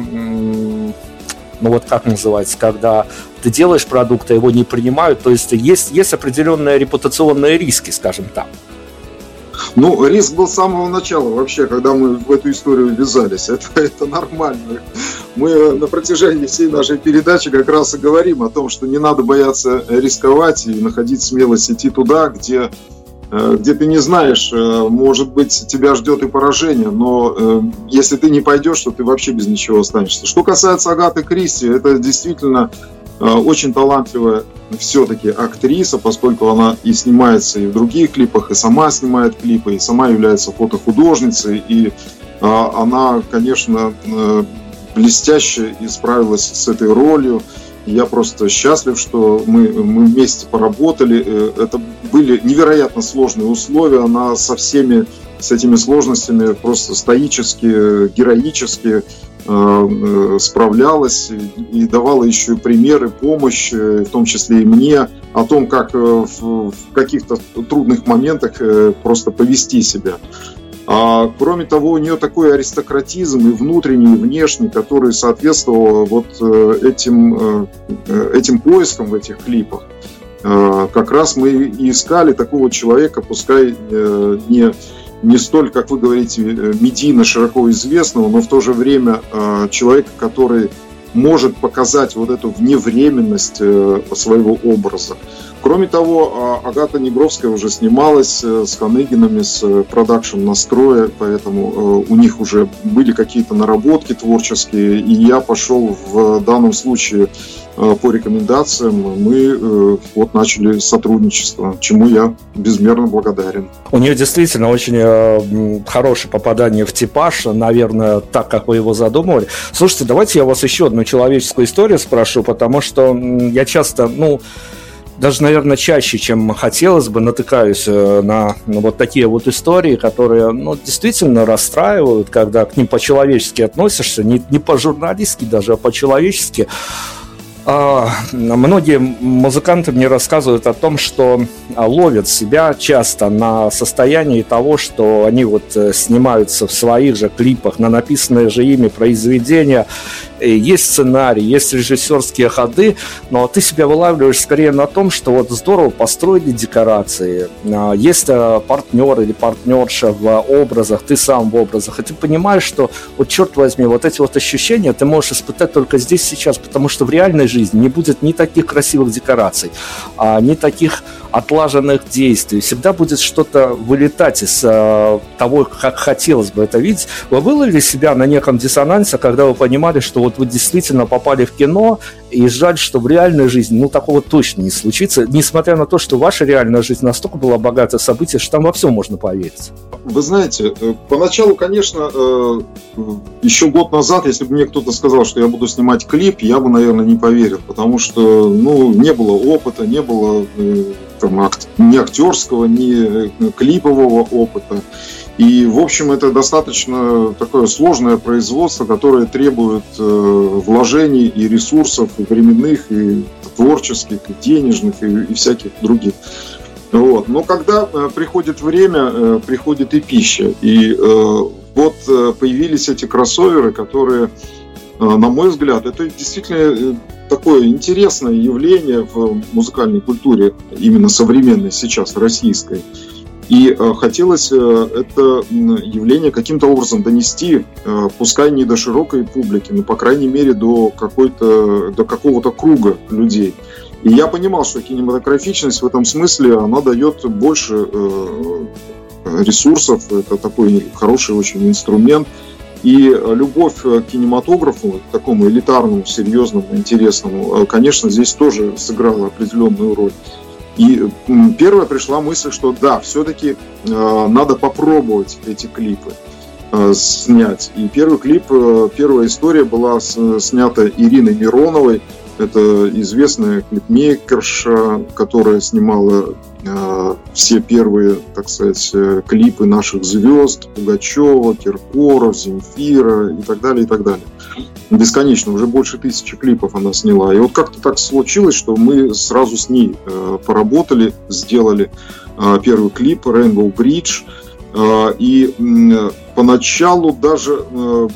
ну вот как называется, когда ты делаешь продукт, а его не принимают, то есть есть, есть определенные репутационные риски, скажем так. Ну, риск был с самого начала вообще, когда мы в эту историю ввязались. Это, это нормально. Мы на протяжении всей нашей передачи как раз и говорим о том, что не надо бояться рисковать и находить смелость идти туда, где э, где ты не знаешь, э, может быть, тебя ждет и поражение, но э, если ты не пойдешь, то ты вообще без ничего останешься. Что касается Агаты Кристи, это действительно очень талантливая все-таки актриса, поскольку она и снимается и в других клипах, и сама снимает клипы, и сама является фотохудожницей, и а, она, конечно, э, блестяще справилась с этой ролью. Я просто счастлив, что мы, мы вместе поработали. Э, это были невероятно сложные условия. Она со всеми с этими сложностями просто стоически, героически Э, э, справлялась и давала еще примеры, помощь, э, в том числе и мне, о том, как в каких-то трудных моментах просто повести себя. А, кроме того, у нее такой аристократизм и внутренний, и внешний, который соответствовал вот этим, этим поискам в этих клипах. Как раз мы и искали такого человека, пускай не не столь, как вы говорите, э, медийно широко известного, но в то же время э, человека, который может показать вот эту вневременность э, своего образа. Кроме того, а, Агата Негровская уже снималась с Ханегинами, с продакшн настроя, поэтому у них уже были какие-то наработки творческие, и я пошел в данном случае по рекомендациям мы э, вот начали сотрудничество, чему я безмерно благодарен. У нее действительно очень э, хорошее попадание в типаж, наверное, так, как вы его задумывали. Слушайте, давайте я вас еще одну человеческую историю спрошу, потому что я часто, ну, даже, наверное, чаще, чем хотелось бы, натыкаюсь на ну, вот такие вот истории, которые ну, действительно расстраивают, когда к ним по-человечески относишься, не, не по-журналистски даже, а по-человечески. А, многие музыканты мне рассказывают о том, что а, ловят себя часто на состоянии того, что они вот э, снимаются в своих же клипах на написанные же ими произведения, есть сценарий, есть режиссерские ходы, но ты себя вылавливаешь скорее на том, что вот здорово построили декорации, а, есть э, партнер или партнерша в образах, ты сам в образах, и ты понимаешь, что вот черт возьми, вот эти вот ощущения ты можешь испытать только здесь сейчас, потому что в реальной жизни не будет ни таких красивых декораций, а ни таких отлаженных действий. Всегда будет что-то вылетать из э, того, как хотелось бы это видеть. Вы выловили себя на неком диссонансе, когда вы понимали, что вот вы действительно попали в кино, и жаль, что в реальной жизни, ну, такого точно не случится, несмотря на то, что ваша реальная жизнь настолько была богата событий, что там во все можно поверить. Вы знаете, э, поначалу, конечно, э, еще год назад, если бы мне кто-то сказал, что я буду снимать клип, я бы, наверное, не поверил, потому что, ну, не было опыта, не было э, там, ни актерского, ни клипового опыта. И, в общем, это достаточно такое сложное производство, которое требует э, вложений и ресурсов, и временных, и творческих, и денежных, и, и всяких других. Вот. Но когда э, приходит время, э, приходит и пища. И э, вот э, появились эти кроссоверы, которые, э, на мой взгляд, это действительно э, такое интересное явление в музыкальной культуре, именно современной сейчас, российской. И э, хотелось э, это явление каким-то образом донести, э, пускай не до широкой публики, но, по крайней мере, до, какой-то, до какого-то круга людей. И я понимал, что кинематографичность в этом смысле, она дает больше ресурсов, это такой хороший очень инструмент. И любовь к кинематографу, к такому элитарному, серьезному, интересному, конечно, здесь тоже сыграла определенную роль. И первая пришла мысль, что да, все-таки э, надо попробовать эти клипы э, снять. И первый клип, э, первая история была снята Ириной Мироновой. Это известная клипмейкерша, которая снимала все первые, так сказать, э, клипы наших звезд, Пугачева, Киркоров, Земфира и так далее, и так далее бесконечно, уже больше тысячи клипов она сняла. И вот как-то так случилось, что мы сразу с ней э, поработали, сделали э, первый клип Rainbow Bridge. Э, и э, поначалу даже э,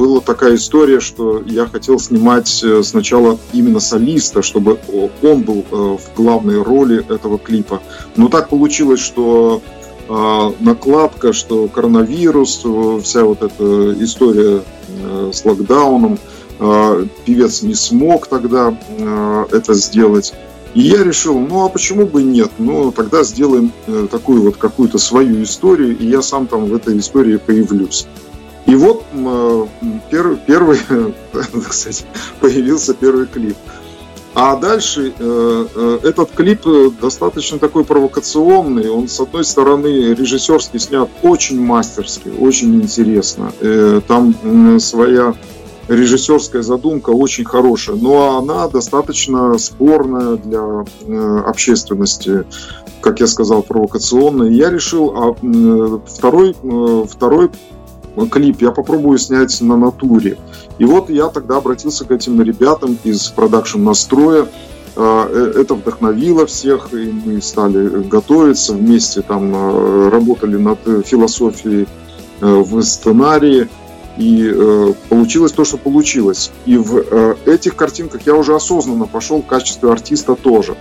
была такая история, что я хотел снимать э, сначала именно солиста, чтобы он был э, в главной роли этого клипа. Но так получилось, что э, накладка, что коронавирус, вся вот эта история Э, с локдауном. Э, певец не смог тогда э, это сделать. И я решил, ну а почему бы нет? Ну тогда сделаем такую вот какую-то свою историю, и я сам там в этой истории появлюсь. И вот первый, первый так сказать, появился первый клип. А дальше э, э, этот клип достаточно такой провокационный. Он, с одной стороны, режиссерский снят очень мастерски, очень интересно. Э, там э, своя режиссерская задумка очень хорошая, но она достаточно спорная для э, общественности, как я сказал, провокационная. Я решил, а э, второй, э, второй клип я попробую снять на натуре. И вот я тогда обратился к этим ребятам из продакшн настроя. А, э, это вдохновило всех, и мы стали готовиться вместе, там работали над философией э, в сценарии. И э, получилось то, что получилось. И в этих картинках я уже осознанно пошел в качестве артиста тоже.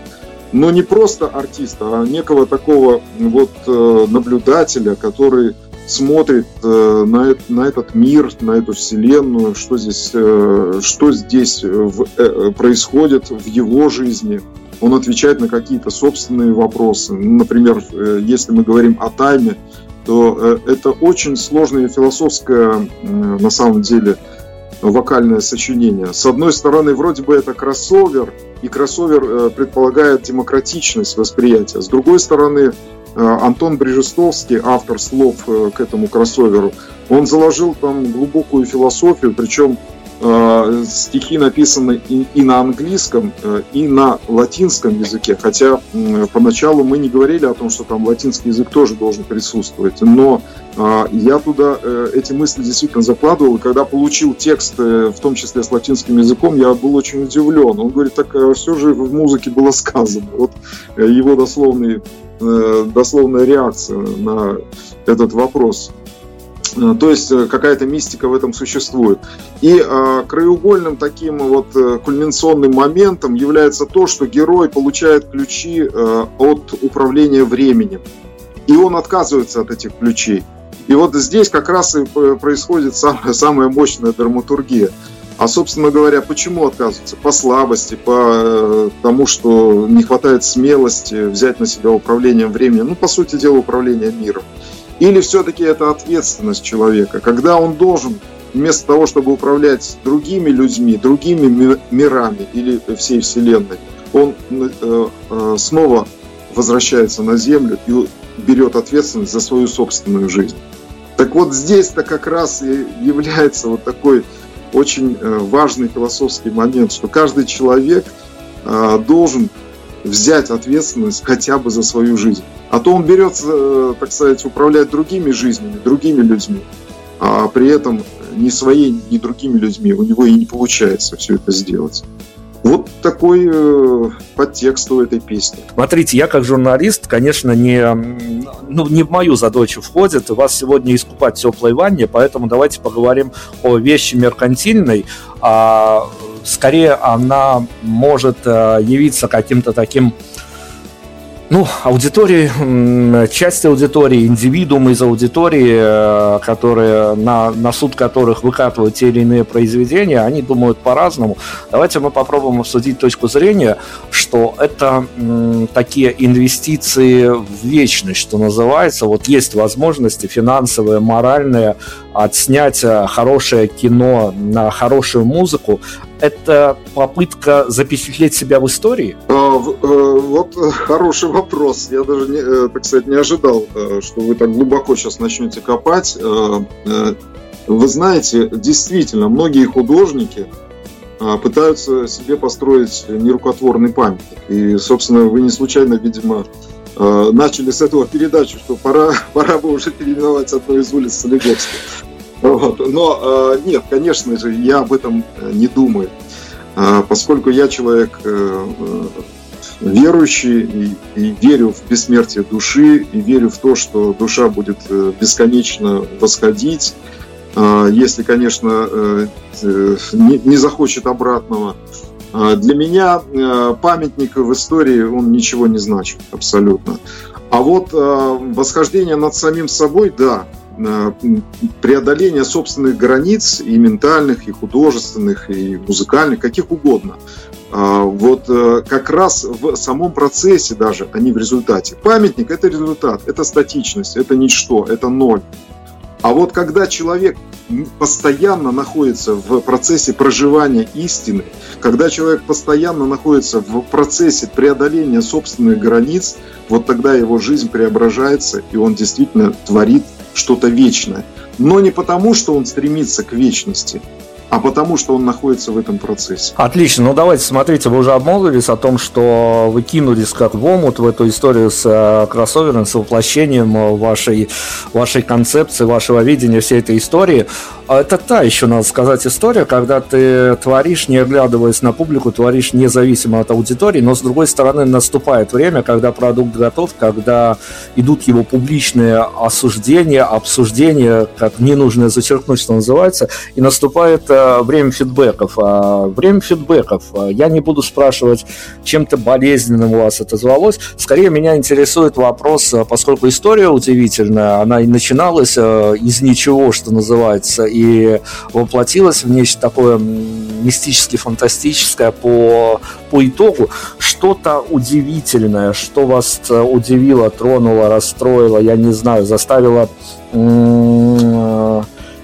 Но не просто артиста, а некого такого вот наблюдателя, который смотрит э, на, на этот мир, на эту вселенную, что здесь, э, что здесь в, э, происходит в его жизни. Он отвечает на какие-то собственные вопросы. Например, э, если мы говорим о тайме, то э, это очень сложное философское, э, на самом деле, вокальное сочинение. С одной стороны, вроде бы это кроссовер, и кроссовер э, предполагает демократичность восприятия. С другой стороны, Э, Антон Брижестовский, автор слов э, к этому кроссоверу, он заложил там глубокую философию, причем э, стихи написаны и, и на английском, э, и на латинском языке. Хотя э, поначалу мы не говорили о том, что там латинский язык тоже должен присутствовать. Но э, я туда э, эти мысли действительно закладывал. И когда получил текст, э, в том числе с латинским языком, я был очень удивлен. Он говорит, так э, все же в музыке было сказано. Вот э, его дословный Э, дословная реакция на этот вопрос. Э, то есть э, какая-то мистика в этом существует. И э, краеугольным таким вот кульминационным моментом является то, что герой получает ключи э, от управления временем. И он отказывается от этих ключей. И вот здесь как раз и происходит самая, самая мощная драматургия. А, собственно говоря, почему отказываться? По слабости, по э, тому, что не хватает смелости взять на себя управление временем, ну, по сути дела, управление миром. Или все-таки это ответственность человека, когда он должен вместо того, чтобы управлять другими людьми, другими мирами или всей Вселенной, он э, э, снова возвращается на Землю и берет ответственность за свою собственную жизнь. Так вот здесь-то как раз и является вот такой очень э, важный философский момент, что каждый человек э, должен взять ответственность хотя бы за свою жизнь. А то он берется, э, так сказать, управлять другими жизнями, другими людьми, а при этом ни своей, ни другими людьми у него и не получается все это сделать. Вот такой э, подтекст у этой песни. Смотрите, я как журналист, конечно, не, ну, не в мою задачу входит вас сегодня искупать теплой ванне, поэтому давайте поговорим о вещи меркантильной. А, скорее, она может а, явиться каким-то таким ну, аудитории, часть аудитории, индивидуумы из аудитории, э, которые, на, на суд которых выкатывают те или иные произведения, они думают по-разному. Давайте мы попробуем обсудить точку зрения, что это м, такие инвестиции в вечность, что называется. Вот есть возможности финансовые, моральные, отснять э, хорошее кино на хорошую музыку, это попытка запечатлеть себя в истории? А, вот хороший вопрос. Я даже, не, так сказать, не ожидал, что вы так глубоко сейчас начнете копать. Вы знаете, действительно, многие художники пытаются себе построить нерукотворный памятник. И, собственно, вы не случайно, видимо, Э, начали с этого передачу, что пора, пора бы уже переименовать одну из улиц Солигорска. Вот. Но э, нет, конечно же, я об этом э, не думаю, поскольку я человек верующий и, и верю в бессмертие души, и верю в то, что душа будет бесконечно восходить, если, конечно, не, не захочет обратного. Для меня э, памятник в истории, он ничего не значит абсолютно. А вот э, восхождение над самим собой, да, э, преодоление собственных границ и ментальных, и художественных, и музыкальных, каких угодно. А, вот как раз в самом процессе даже, а не в результате. Памятник – это результат, это статичность, это ничто, это ноль. А вот когда человек постоянно находится в процессе проживания истины, когда человек постоянно находится в процессе преодоления собственных границ, вот тогда его жизнь преображается, и он действительно творит что-то вечное. Но не потому, что он стремится к вечности, а потому что он находится в этом процессе. Отлично. Ну давайте, смотрите, вы уже обмолвились о том, что вы кинулись как в омут в эту историю с э, кроссовером, с воплощением э, вашей, вашей концепции, вашего видения всей этой истории. А это та еще, надо сказать, история, когда ты творишь, не оглядываясь на публику, творишь независимо от аудитории, но с другой стороны наступает время, когда продукт готов, когда идут его публичные осуждения, обсуждения, как не нужно зачеркнуть, что называется, и наступает э, время фидбэков. А время фидбэков. Я не буду спрашивать, чем-то болезненным у вас это звалось. Скорее меня интересует вопрос, э, поскольку история удивительная, она и начиналась э, из ничего, что называется, и воплотилась в нечто такое мистически фантастическое по, по итогу. Что-то удивительное, что вас э, удивило, тронуло, расстроило, я не знаю, заставило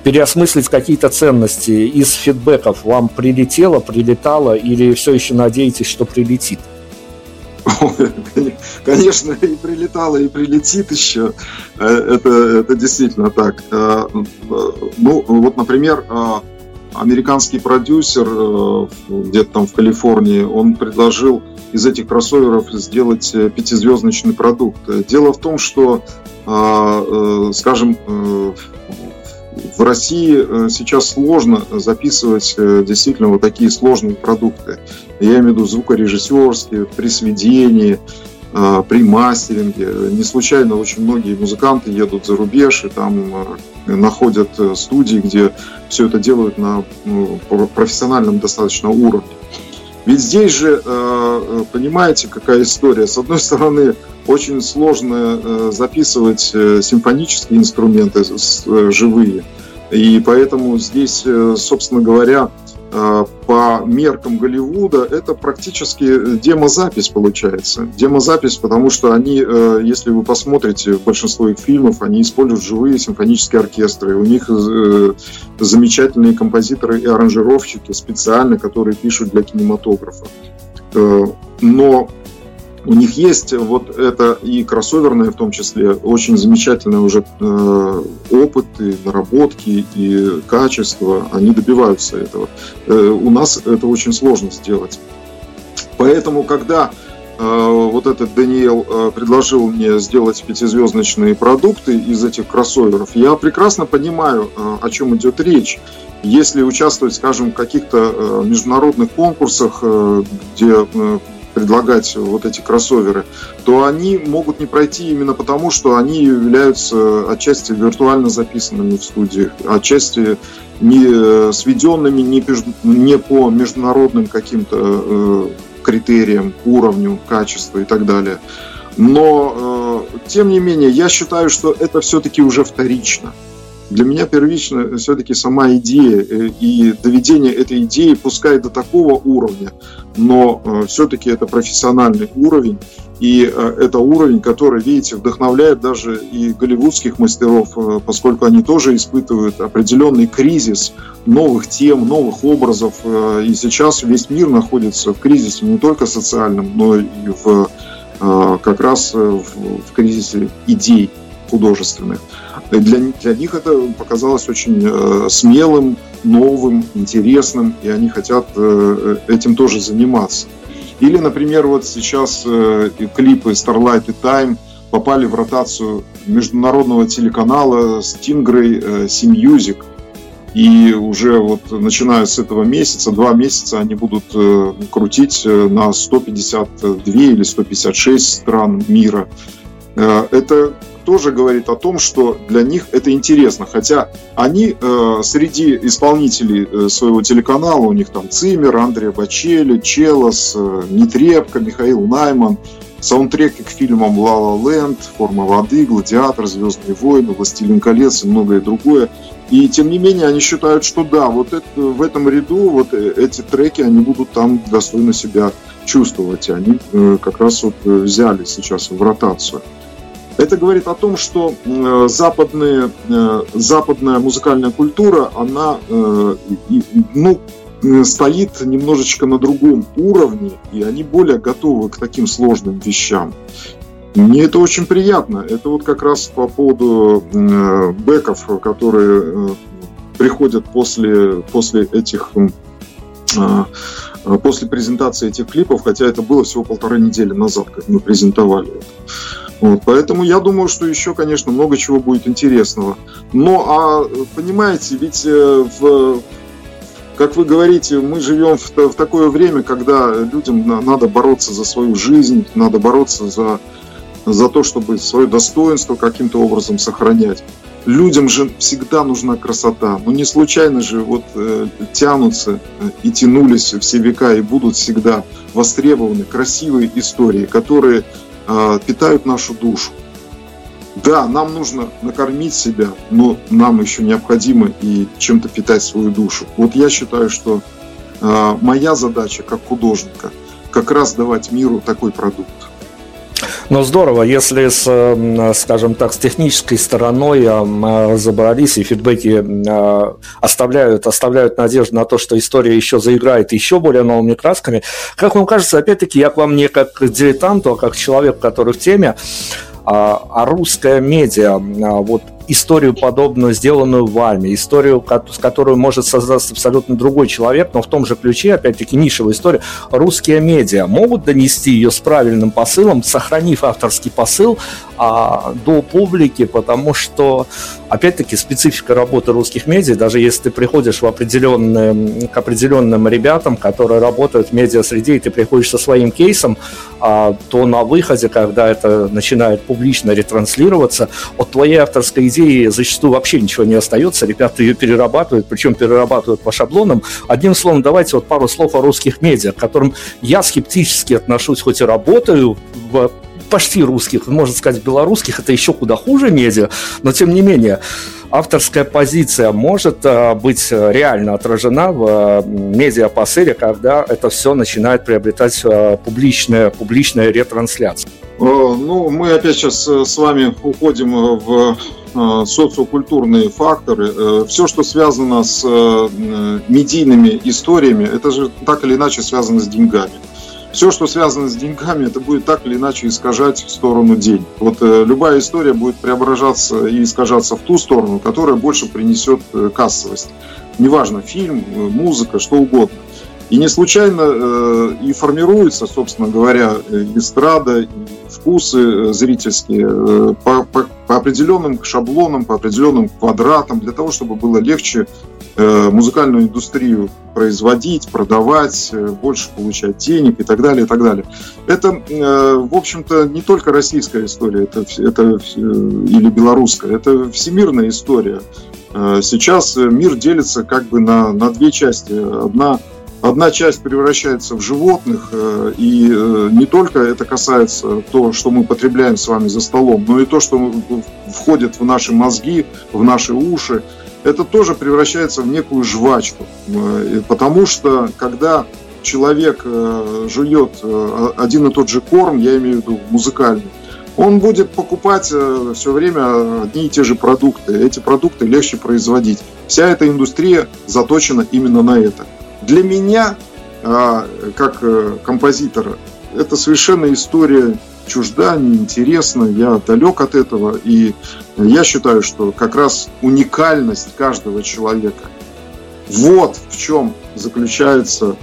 переосмыслить какие-то ценности из фидбэков вам прилетело, прилетало или все еще надеетесь, что прилетит? Конечно, и прилетало, и прилетит еще. Э, это, это действительно так. Э, ну, вот, например, э, американский продюсер где-то там в Калифорнии, он предложил из этих кроссоверов сделать пятизвездочный продукт. Дело в том, что, скажем, в России э, сейчас сложно записывать э, действительно вот такие сложные продукты. Я имею в виду звукорежиссерские, при сведении, э, при мастеринге. Не случайно очень многие музыканты едут за рубеж и там находят студии, где все это делают на ну, профессиональном достаточно уровне. Ведь здесь же, понимаете, какая история. С одной стороны, очень сложно записывать симфонические инструменты живые. И поэтому здесь, э, собственно говоря, э, по меркам Голливуда это практически демозапись получается. Демозапись, потому что они, э, если вы посмотрите большинство их фильмов, они используют живые симфонические оркестры. У них замечательные композиторы и аранжировщики специально, которые пишут для кинематографа. Но у них есть вот это и кроссоверное в том числе очень замечательный уже э, опыт и наработки и качество, они добиваются этого. Э, у нас это очень сложно сделать. Поэтому, когда э, вот этот Даниэл э, предложил мне сделать пятизвездочные продукты из этих кроссоверов, я прекрасно понимаю, э, о чем идет речь. Если участвовать, скажем, в каких-то международных конкурсах, где предлагать вот эти кроссоверы, то они могут не пройти именно потому, что они являются отчасти виртуально записанными в студии, отчасти не э, сведенными не, не по международным каким-то э, критериям, уровню, качеству и так далее. Но, э, тем не менее, я считаю, что это все-таки уже вторично. Для меня первично все-таки сама идея э, и доведение этой идеи, пускай до такого уровня, но э, все-таки это профессиональный уровень, и э, это уровень, который, видите, вдохновляет даже и голливудских мастеров, поскольку они тоже испытывают определенный кризис новых тем, новых образов. И сейчас весь мир находится в кризисе не только социальном, но и в, как раз в кризисе идей художественных. Для, для них это показалось очень э, смелым, новым, интересным, и они хотят э, этим тоже заниматься. Или, например, вот сейчас э, клипы Starlight и Time попали в ротацию международного телеканала Stingray Sea Music. И уже вот начиная с этого месяца, два месяца они будут крутить на 152 или 156 стран мира. Это тоже говорит о том, что для них это интересно. Хотя они э, среди исполнителей э, своего телеканала, у них там Цимер, Андреа Бачели, Челос, э, Нетребко, Михаил Найман, саундтреки к фильмам «Ла Ла Ленд», «Форма воды», «Гладиатор», «Звездные войны», «Властелин колец» и многое другое. И тем не менее они считают, что да, вот это, в этом ряду вот э, эти треки, они будут там достойно себя чувствовать. И они э, как раз вот э, взяли сейчас в ротацию. Это говорит о том, что э, западные, э, западная музыкальная культура, она э, ну, стоит немножечко на другом уровне, и они более готовы к таким сложным вещам. Мне это очень приятно. Это вот как раз по поводу бэков, которые приходят после, после этих после презентации этих клипов, хотя это было всего полторы недели назад, как мы презентовали это. Вот, поэтому я думаю, что еще, конечно, много чего будет интересного. Но, а понимаете, ведь э, в, как вы говорите, мы живем в, в такое время, когда людям надо бороться за свою жизнь, надо бороться за, за то, чтобы свое достоинство каким-то образом сохранять. Людям же всегда нужна красота. Ну не случайно же вот э, тянутся э, и тянулись все века и будут всегда востребованы красивые истории, которые э, питают нашу душу. Да, нам нужно накормить себя, но нам еще необходимо и чем-то питать свою душу. Вот я считаю, что э, моя задача как художника как раз давать миру такой продукт. Ну, здорово, если, с, скажем так, с технической стороной разобрались, и фидбэки оставляют, оставляют надежду на то, что история еще заиграет еще более новыми красками. Как вам кажется, опять-таки, я к вам не как дилетанту, а как человек, который в теме, а, а русская медиа, а, вот историю подобную, сделанную вами, историю, с которой может создаться абсолютно другой человек, но в том же ключе, опять-таки, нишевая история, русские медиа могут донести ее с правильным посылом, сохранив авторский посыл а, до публики, потому что, опять-таки, специфика работы русских медиа, даже если ты приходишь в определенные, к определенным ребятам, которые работают в медиа-среде, и ты приходишь со своим кейсом, а, то на выходе, когда это начинает публично ретранслироваться, от твоей авторской идеи зачастую вообще ничего не остается, ребята ее перерабатывают, причем перерабатывают по шаблонам. Одним словом, давайте вот пару слов о русских медиа, к которым я скептически отношусь, хоть и работаю в почти русских, можно сказать, белорусских, это еще куда хуже медиа, но тем не менее, авторская позиция может э, быть реально отражена в э, медиапосыле, когда это все начинает приобретать э, публичная, публичная ретрансляция. Ну, мы опять сейчас с вами уходим в Э, социокультурные факторы, э, все, что связано с э, медийными историями, это же так или иначе связано с деньгами. Все, что связано с деньгами, это будет так или иначе искажать в сторону денег. Вот любая история будет преображаться и искажаться в ту сторону, которая больше принесет кассовость. Неважно, фильм, музыка, что угодно. И не случайно э, и формируется, собственно говоря, эстрада, и вкусы э, зрительские э, по, по, по определенным шаблонам, по определенным квадратам, для того, чтобы было легче э, музыкальную индустрию производить, продавать, больше получать денег и так далее, и так далее. Это, в общем-то, не только российская история, это, это или белорусская, это всемирная история. Сейчас мир делится как бы на, на две части. Одна одна часть превращается в животных, э, и э, не только это касается то, что мы потребляем с вами за столом, но и то, что входит в наши мозги, в наши уши, это тоже превращается в некую жвачку. Э, потому что когда человек жует один и тот же корм, я имею в виду музыкальный, он будет покупать все время одни и те же продукты. Эти продукты легче производить. Вся эта индустрия заточена именно на это. Для меня, а, как э, композитора, это совершенно история чужда, неинтересна, я далек от этого, и я считаю, что как раз уникальность каждого человека, вот в чем заключается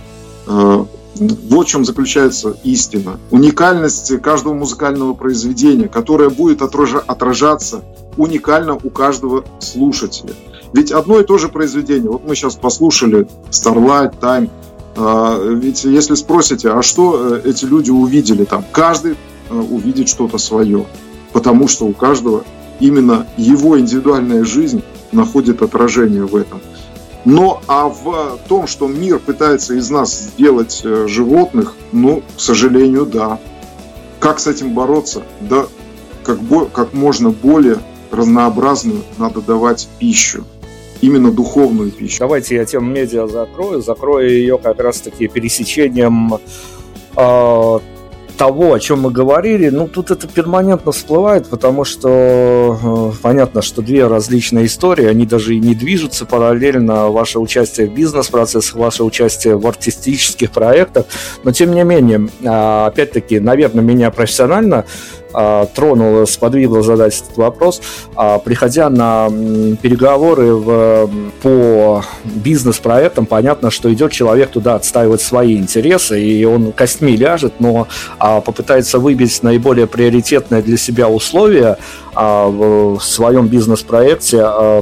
э, вот в чем заключается истина. Уникальность каждого музыкального произведения, которое будет отражаться уникально у каждого слушателя. Ведь одно и то же произведение. Вот мы сейчас послушали Starlight Time. А, ведь если спросите, а что э, эти люди увидели там, каждый э, увидит что-то свое. Потому что у каждого именно его индивидуальная жизнь находит отражение в этом. Но а в том, что мир пытается из нас сделать э, животных, ну, к сожалению, да. Как с этим бороться? Да как, как можно более разнообразную надо давать пищу именно духовную пищу. Давайте я тему медиа закрою. Закрою ее как раз-таки пересечением э, того, о чем мы говорили, ну, тут это перманентно всплывает, потому что э, понятно, что две различные истории, они даже и не движутся параллельно. Ваше участие в бизнес-процессах, ваше участие в артистических проектах. Но, тем не менее, э, опять-таки, наверное, меня профессионально тронуло, сподвигло задать этот вопрос, а, приходя на переговоры в, по бизнес-проектам, понятно, что идет человек туда отстаивать свои интересы, и он костьми ляжет, но а, попытается выбить наиболее приоритетное для себя условие в своем бизнес-проекте,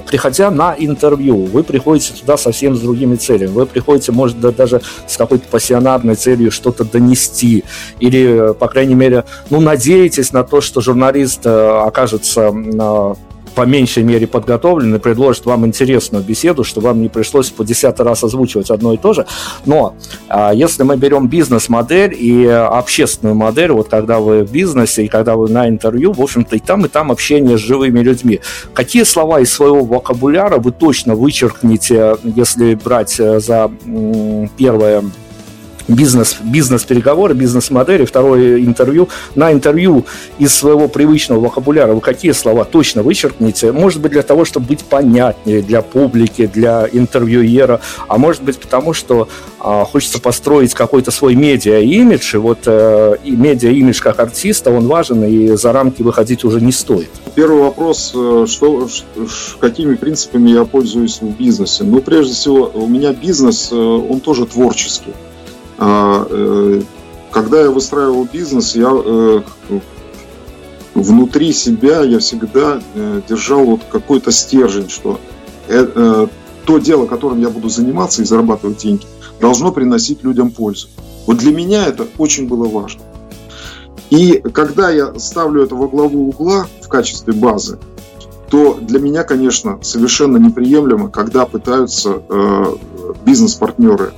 приходя на интервью. Вы приходите туда совсем с другими целями. Вы приходите, может, даже с какой-то пассионарной целью что-то донести, или, по крайней мере, ну, надеетесь на то, что журналист э, окажется по меньшей мере подготовлен и предложит вам интересную беседу, чтобы вам не пришлось по десятый раз озвучивать одно и то же. Но а, если мы берем бизнес-модель и общественную модель, вот когда вы в бизнесе и когда вы на интервью, в общем-то и там, и там общение с живыми людьми. Какие слова из своего вокабуляра вы точно вычеркнете, если брать э, за первое бизнес, бизнес-переговоры, бизнес-модели, второе интервью. На интервью из своего привычного вокабуляра вы какие слова точно вычеркнете? Может быть, для того, чтобы быть понятнее для публики, для интервьюера, а может быть, потому что а, хочется построить какой-то свой медиа-имидж, и вот э, и медиа-имидж как артиста, он важен, и за рамки выходить уже не стоит. Первый вопрос, э, что, какими принципами я пользуюсь в бизнесе? Ну, прежде всего, у меня бизнес, э, он тоже творческий. А, э, когда я выстраивал бизнес, я э, внутри себя я всегда э, держал вот какой-то стержень, что то дело, которым я буду заниматься и зарабатывать деньги, должно приносить людям пользу. Вот для меня это очень было важно. И когда я ставлю это во главу угла в качестве базы, то для меня, конечно, совершенно неприемлемо, когда пытаются э, бизнес-партнеры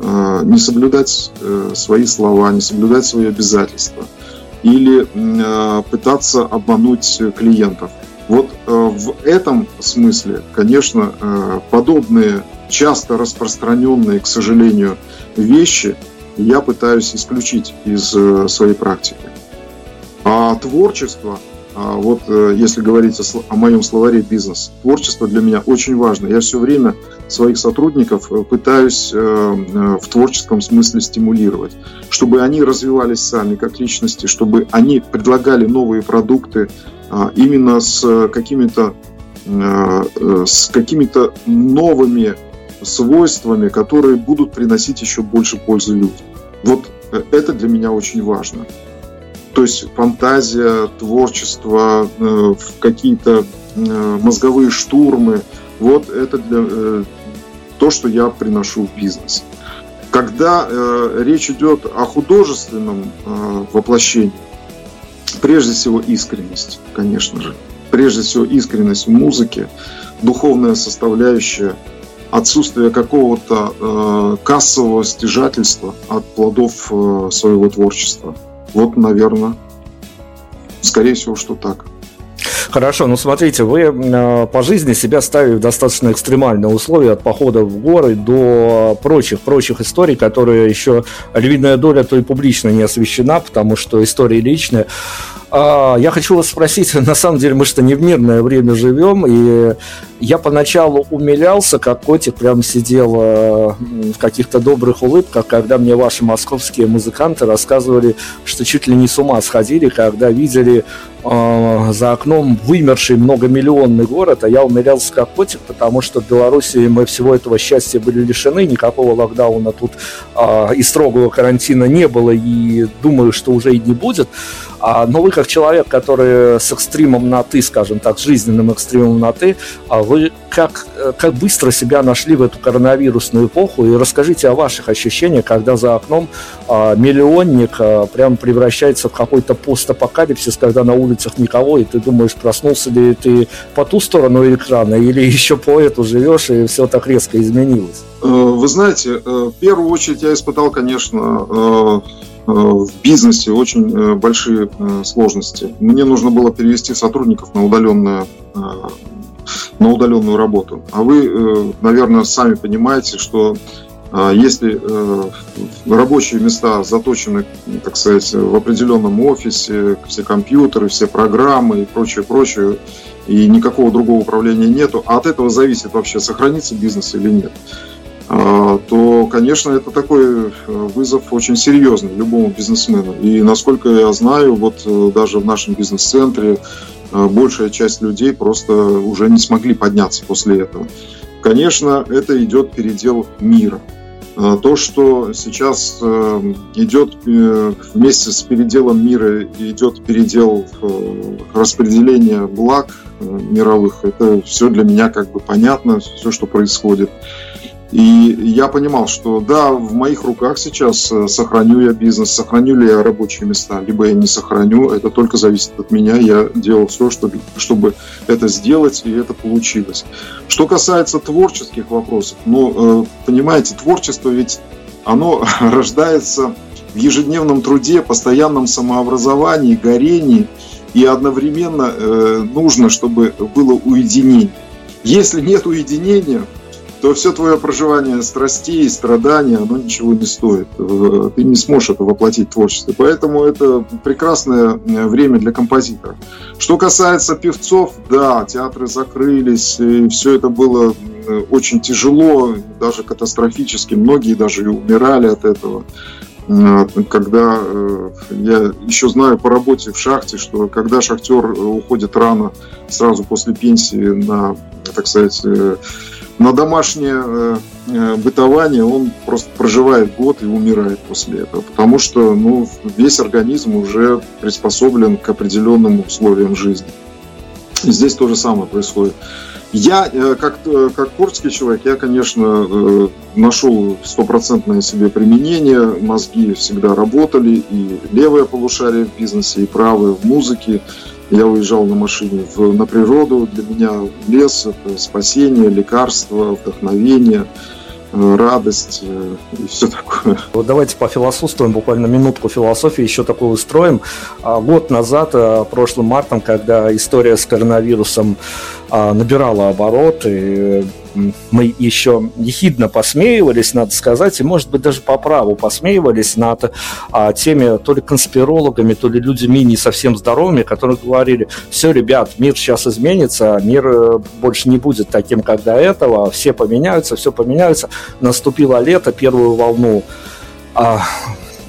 не соблюдать э, свои слова, не соблюдать свои обязательства или э, пытаться обмануть клиентов. Вот в этом смысле, конечно, подобные часто распространенные, к сожалению, вещи я пытаюсь исключить из своей практики. А творчество вот э, если говорить о, о моем словаре бизнес, творчество для меня очень важно. Я все время своих сотрудников э, пытаюсь э, в творческом смысле стимулировать, чтобы они развивались сами как личности, чтобы они предлагали новые продукты а, именно с какими-то с какими-то новыми свойствами, которые будут приносить еще больше пользы людям. Вот это для меня очень важно. То есть фантазия, творчество, э, какие-то э, мозговые штурмы. Вот это для, э, то, что я приношу в бизнес. Когда речь идет о художественном воплощении, прежде всего искренность, конечно же. Прежде всего искренность в музыке, духовная составляющая отсутствие какого-то э, кассового стяжательства от плодов э, своего творчества. Вот, наверное, скорее всего, что так. Хорошо, ну смотрите, вы э, по жизни себя ставили в достаточно экстремальные условия от похода в горы до прочих, прочих историй, которые еще львиная доля то и публично не освещена, потому что истории личные. А, я хочу вас спросить, на самом деле мы что не в мирное время живем, и я поначалу умилялся, как котик прям сидел э, в каких-то добрых улыбках, когда мне ваши московские музыканты рассказывали, что чуть ли не с ума сходили, когда видели э, за окном вымерший многомиллионный город, а я умилялся как котик, потому что в Беларуси мы всего этого счастья были лишены, никакого локдауна тут э, и строгого карантина не было, и думаю, что уже и не будет. А, но вы как человек, который с экстримом на «ты», скажем так, с жизненным экстримом на «ты», а вы как, как быстро себя нашли в эту коронавирусную эпоху? И расскажите о ваших ощущениях, когда за окном а, миллионник а, прям превращается в какой-то постапокалипсис, когда на улицах никого, и ты думаешь, проснулся ли ты по ту сторону экрана или еще по эту живешь, и все так резко изменилось? Э, вы знаете, э, в первую очередь я испытал, конечно, э, Э, в бизнесе очень э, большие э, сложности. Мне нужно было перевести сотрудников на удаленную, на удаленную работу. А вы, наверное, сами понимаете, что если рабочие места заточены, так сказать, в определенном офисе, все компьютеры, все программы и прочее, прочее, и никакого другого управления нету, а от этого зависит вообще, сохранится бизнес или нет. А, то, конечно, это такой э, вызов очень серьезный любому бизнесмену. И насколько я знаю, вот э, даже в нашем бизнес-центре э, большая часть людей просто уже не смогли подняться после этого. Конечно, это идет передел мира. А, то, что сейчас идет вместе с переделом мира, идет передел распределения благ мировых, это все для меня как бы понятно, все, что происходит. И я понимал, что да, в моих руках сейчас э, сохраню я бизнес, сохраню ли я рабочие места, либо я не сохраню, это только зависит от меня. Я делал все, чтобы, чтобы это сделать, и это получилось. Что касается творческих вопросов, ну, э, понимаете, творчество ведь оно рождается в ежедневном труде, постоянном самообразовании, горении, и одновременно э, нужно, чтобы было уединение. Если нет уединения, то все твое проживание страстей, и страдания, оно ничего не стоит. Э, ты не сможешь это воплотить в творчестве. Поэтому это прекрасное э, время для композиторов. Что касается певцов, да, театры закрылись, и все это было э, очень тяжело, даже катастрофически. Многие даже умирали от этого когда я еще знаю по работе в шахте, что когда шахтер уходит рано, сразу после пенсии на, так сказать, на домашнее э, э, бытование он просто проживает год и умирает после этого, потому что ну, весь организм уже приспособлен к определенным условиям жизни. И здесь то же самое происходит. Я, э, как, как творческий человек, я, конечно, нашел стопроцентное себе применение. Мозги всегда работали, и левое полушарие в бизнесе, и правое в музыке. Я уезжал на машине в, на природу. Для меня лес – это спасение, лекарство, вдохновение, э, радость э, и все такое. Вот давайте пофилософствуем, буквально минутку философии еще такую устроим. А, год назад, э, прошлым мартом, когда история с коронавирусом набирала обороты, мы еще ехидно посмеивались, надо сказать, и, может быть, даже по праву посмеивались над а, теми то ли конспирологами, то ли людьми не совсем здоровыми, которые говорили, все, ребят, мир сейчас изменится, мир э, больше не будет таким, как до этого, все поменяются, все поменяется. Наступило лето, первую волну а,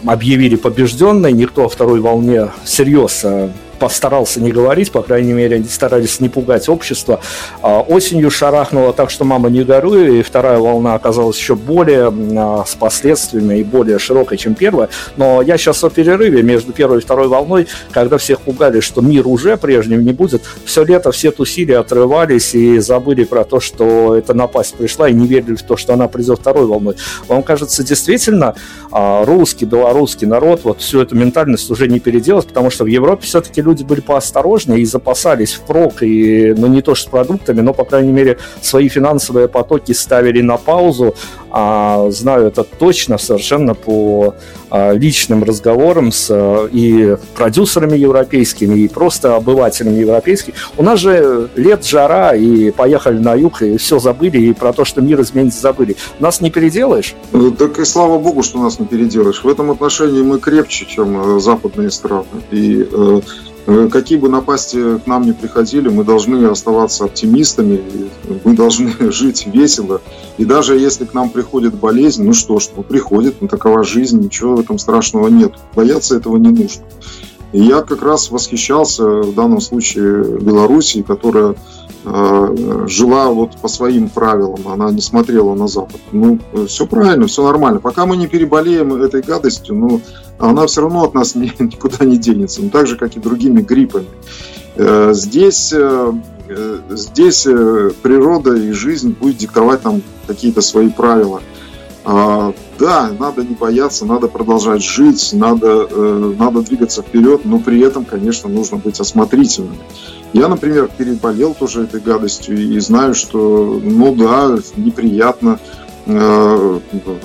объявили побежденной, никто о второй волне всерьез а, постарался не говорить, по крайней мере, они старались не пугать общество. А осенью шарахнуло так, что мама не горюй, и вторая волна оказалась еще более а, с последствиями и более широкой, чем первая. Но я сейчас о перерыве между первой и второй волной, когда всех пугали, что мир уже прежним не будет, все лето все тусили, отрывались и забыли про то, что эта напасть пришла, и не верили в то, что она придет второй волной. Вам кажется, действительно, а, русский, белорусский народ, вот всю эту ментальность уже не переделать, потому что в Европе все-таки люди были поосторожнее и запасались впрок, и, ну, не то что с продуктами, но, по крайней мере, свои финансовые потоки ставили на паузу. А, знаю это точно, совершенно по а, личным разговорам с а, и продюсерами европейскими, и просто обывателями европейскими. У нас же лет жара, и поехали на юг, и все забыли, и про то, что мир изменится, забыли. Нас не переделаешь? Ну, так и слава богу, что нас не переделаешь. В этом отношении мы крепче, чем э, западные страны. И э, Э, какие бы напасти к нам не приходили, мы должны оставаться оптимистами, мы должны жить весело. И даже если к нам приходит болезнь, ну что ж, ну приходит, ну такова жизнь, ничего в этом страшного нет. Бояться этого не нужно. И я как раз восхищался в данном случае Белоруссией, которая э, жила вот по своим правилам, она не смотрела на Запад. Ну, все правильно, все нормально. Пока мы не переболеем этой гадостью, ну, она все равно от нас никуда не денется, ну, так же, как и другими гриппами. Э, здесь, э, э, здесь природа и жизнь будет диктовать нам какие-то свои правила. А, да, надо не бояться, надо продолжать жить, надо, надо двигаться вперед, но при этом, конечно, нужно быть осмотрительным. Я, например, переболел тоже этой гадостью и знаю, что, ну да, неприятно, Э,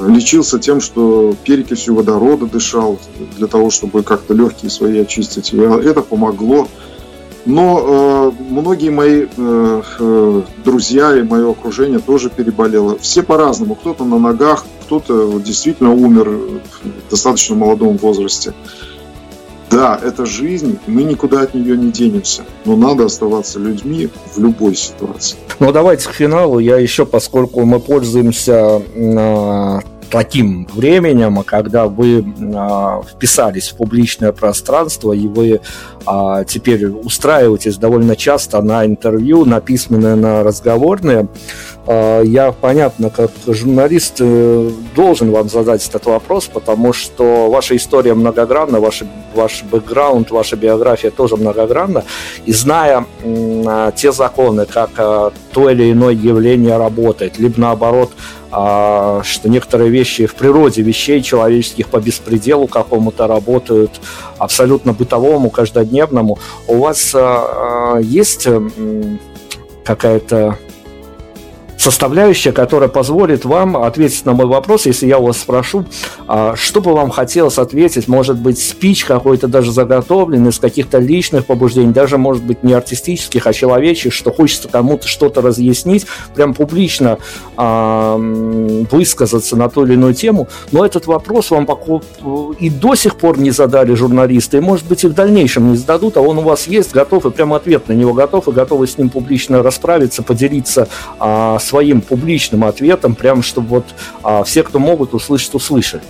лечился тем, что перекисью водорода дышал для того, чтобы как-то легкие свои очистить. Это помогло. Но э, многие мои э, э, друзья и мое окружение тоже переболело. Все по-разному. Кто-то на ногах, кто-то действительно умер в достаточно молодом возрасте. Да, это жизнь, мы никуда от нее не денемся, но надо оставаться людьми в любой ситуации. Ну, давайте к финалу. Я еще, поскольку мы пользуемся э, таким временем, когда вы э, вписались в публичное пространство, и вы э, теперь устраиваетесь довольно часто на интервью, на письменные, на разговорные, а, я, понятно, как журналист э, должен вам задать этот вопрос, потому что ваша история многогранна, ваш, ваш бэкграунд, ваша биография тоже многогранна. И зная а, те законы, как а, то или иное явление работает, либо наоборот, что некоторые вещи в природе вещей человеческих по беспределу какому-то работают, абсолютно бытовому, каждодневному, у вас есть какая-то составляющая, которая позволит вам ответить на мой вопрос, если я у вас спрошу, а, что бы вам хотелось ответить, может быть, спич какой-то даже заготовленный, из каких-то личных побуждений, даже, может быть, не артистических, а человеческих, что хочется кому-то что-то разъяснить, прям публично а, высказаться на ту или иную тему, но этот вопрос вам и до сих пор не задали журналисты, и, может быть, и в дальнейшем не зададут, а он у вас есть, готов, и прям ответ на него готов, и готовы с ним публично расправиться, поделиться а, своим публичным ответом, прям чтобы вот а, все, кто могут услышать, услышали.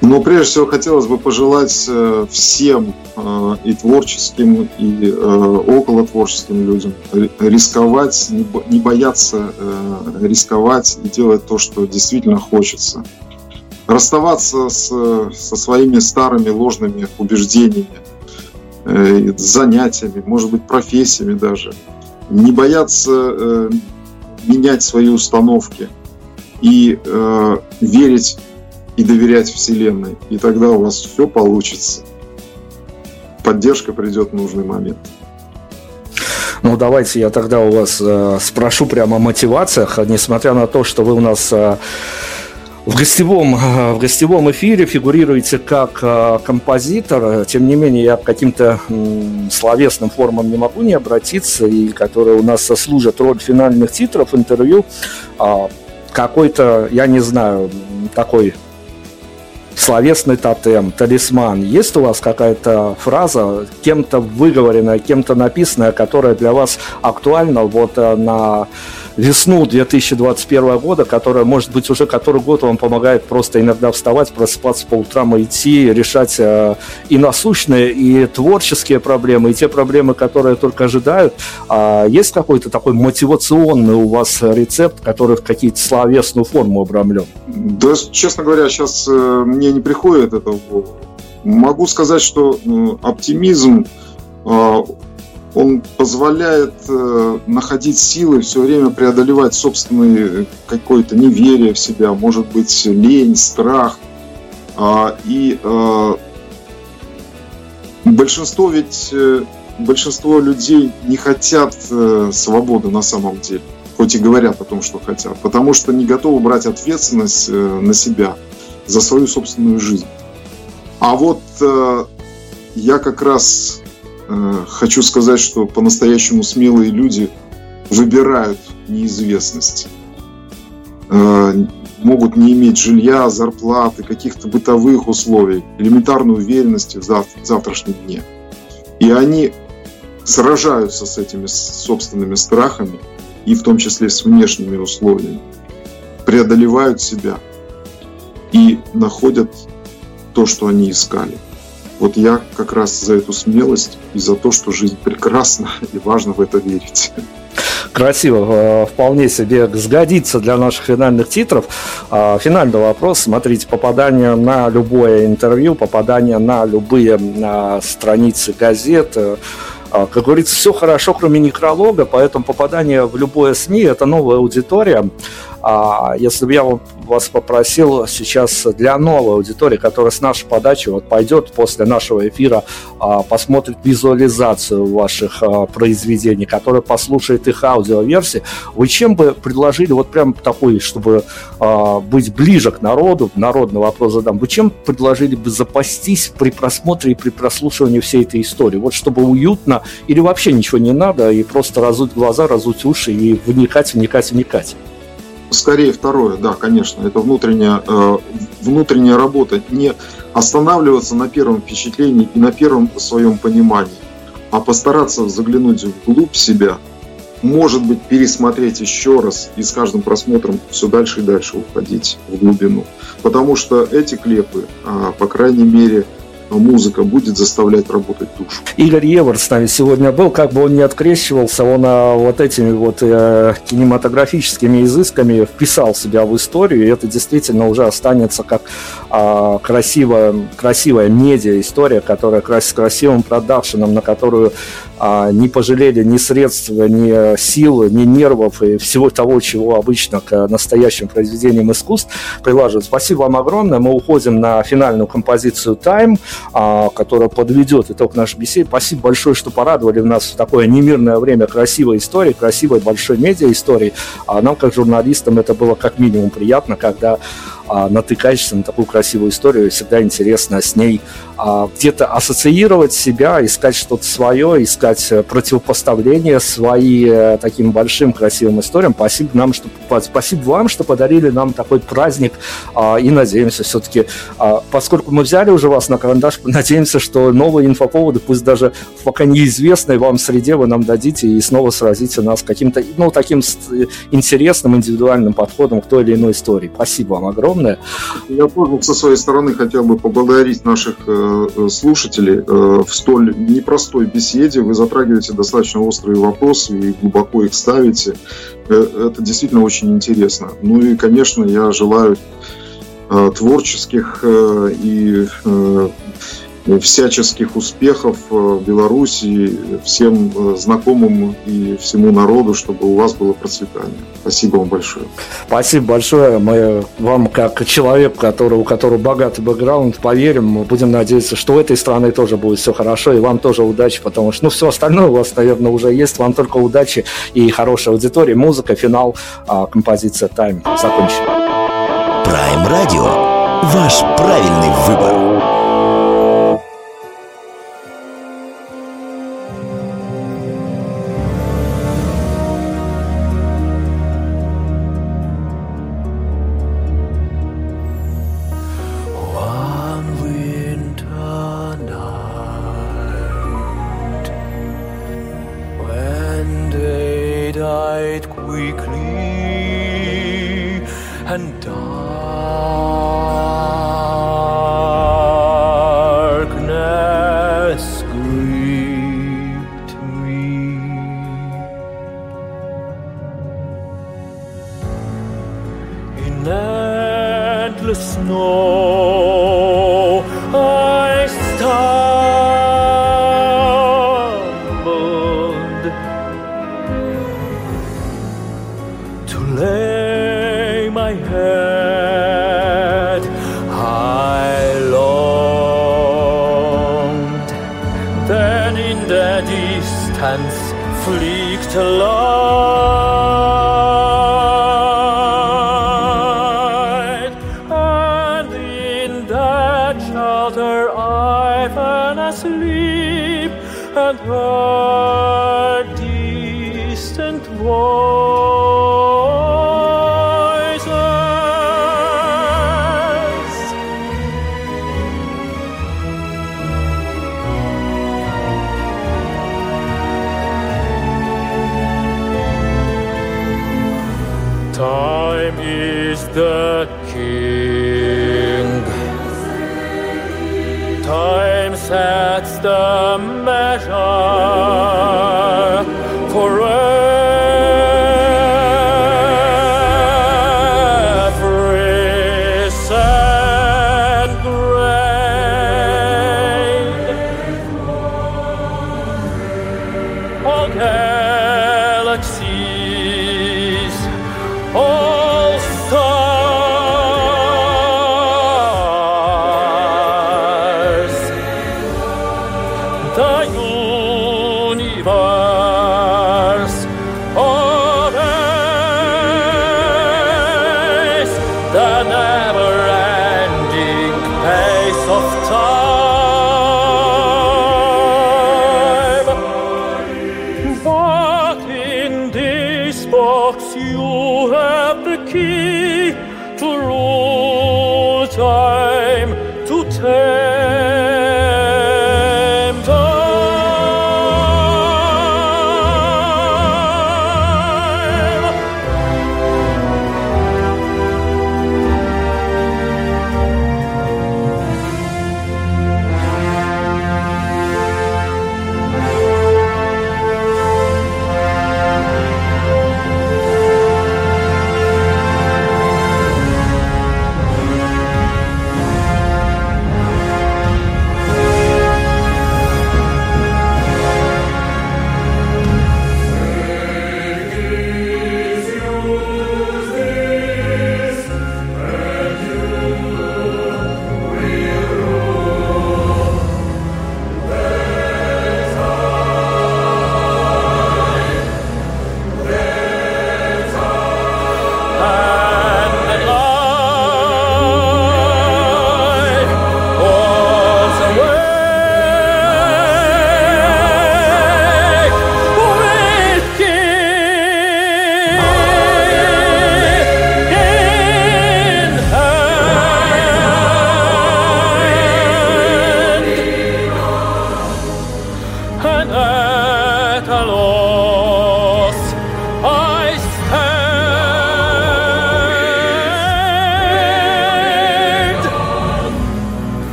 Ну, прежде всего, хотелось бы пожелать э, всем э, и творческим, и э, около творческим людям рисковать, не, бо, не бояться рисковать и делать то, что действительно хочется. Расставаться с, со своими старыми ложными убеждениями, занятиями, может быть, профессиями даже. Не бояться менять свои установки и э, верить и доверять Вселенной. И тогда у вас все получится. Поддержка придет в нужный момент. Ну, давайте я тогда у вас э, спрошу прямо о мотивациях, несмотря на то, что вы у нас э, в гостевом, в гостевом эфире фигурируете как э, композитор, тем не менее я к каким-то словесным формам не могу не обратиться, и которые у нас сослужат роль финальных титров интервью, а, какой-то, я не знаю, такой словесный тотем, талисман. Есть у вас какая-то фраза, кем-то выговоренная, кем-то написанная, которая для вас актуальна вот э, на весну 2021 года, которая, может быть, уже который год вам помогает просто иногда вставать, просыпаться по утрам и идти, решать э, и насущные, и творческие проблемы, и те проблемы, которые только ожидают. А есть какой-то такой мотивационный у вас рецепт, который в какие-то словесную форму обрамлен? Да, честно говоря, сейчас э, мне не приходит это. Могу сказать, что э, оптимизм э, он позволяет э, находить силы, все время преодолевать собственные какое-то неверие в себя, может быть, лень, страх. Э, и э, большинство ведь э, большинство людей не хотят э, свободы на самом деле, хоть и говорят о том, что хотят, потому что не готовы брать ответственность э, на себя за свою собственную жизнь. А вот э, я как раз э, хочу сказать, что по-настоящему смелые люди выбирают неизвестность. Э, могут не иметь жилья, зарплаты, каких-то бытовых условий, элементарной уверенности в завтрашнем дне. И они сражаются с этими собственными страхами, и в том числе с внешними условиями, преодолевают себя и находят то, что они искали. Вот я как раз за эту смелость и за то, что жизнь прекрасна, и важно в это верить красиво, э, вполне себе сгодится для наших финальных титров. А, финальный вопрос. Смотрите, попадание на любое интервью, попадание на любые а, страницы газет, э, а, как говорится, все хорошо, кроме некролога, поэтому попадание в любое СМИ – это новая аудитория. А если бы я вас попросил сейчас для новой аудитории, которая с нашей подачи вот пойдет после нашего эфира, а, посмотрит визуализацию ваших а, произведений, которая послушает их аудиоверсии, вы чем бы предложили вот прям такой, чтобы а, быть ближе к народу, народный вопрос задам, вы чем предложили бы запастись при просмотре и при прослушивании всей этой истории? Вот чтобы уютно или вообще ничего не надо, и просто разуть глаза, разуть уши и вникать, вникать, вникать? Скорее второе, да, конечно. Это внутренняя, э, внутренняя работа. Не останавливаться на первом впечатлении и на первом своем понимании, а постараться заглянуть вглубь себя, может быть, пересмотреть еще раз и с каждым просмотром все дальше и дальше уходить в глубину. Потому что эти клепы, а, по крайней мере, музыка будет заставлять работать душу. Игорь Евер с нами сегодня был, как бы он не открещивался, он а, вот этими вот э, кинематографическими изысками вписал себя в историю, и это действительно уже останется как э, красивая, красивая медиа-история, которая с красивым продакшеном, на которую не пожалели ни средств, ни сил, ни нервов и всего того, чего обычно к настоящим произведениям искусств прилаживают. Спасибо вам огромное. Мы уходим на финальную композицию «Time». А, которая подведет итог нашей беседы. Спасибо большое, что порадовали нас в такое немирное время красивой истории, красивой большой медиа-истории. А нам, как журналистам, это было как минимум приятно, когда а, натыкаешься на такую красивую историю, всегда интересно с ней а, где-то ассоциировать себя, искать что-то свое, искать э, противопоставление свои э, таким большим красивым историям. Спасибо нам, что спасибо вам, что подарили нам такой праздник, а, и надеемся все-таки, а, поскольку мы взяли уже вас на карандаш, надеемся, что новые инфоповоды, пусть даже в пока неизвестной вам среде, вы нам дадите и снова сразите нас каким-то, ну, таким интересным индивидуальным подходом к той или иной истории. Спасибо вам огромное. Я тоже со своей стороны хотел бы поблагодарить наших э, э, слушателей э, в столь непростой беседе. Вы затрагиваете достаточно острые вопросы и глубоко их ставите. Это действительно очень интересно. Ну и, конечно, я желаю творческих и всяческих успехов в Беларуси, всем э, знакомым и всему народу, чтобы у вас было процветание. Спасибо вам большое. Спасибо большое. Мы вам, как человек, который, у которого богатый бэкграунд, поверим, мы будем надеяться, что в этой стране тоже будет все хорошо, и вам тоже удачи, потому что ну, все остальное у вас, наверное, уже есть. Вам только удачи и хорошая аудитория, музыка, финал, а, композиция «Тайм». Закончим. Prime Radio. Ваш правильный выбор.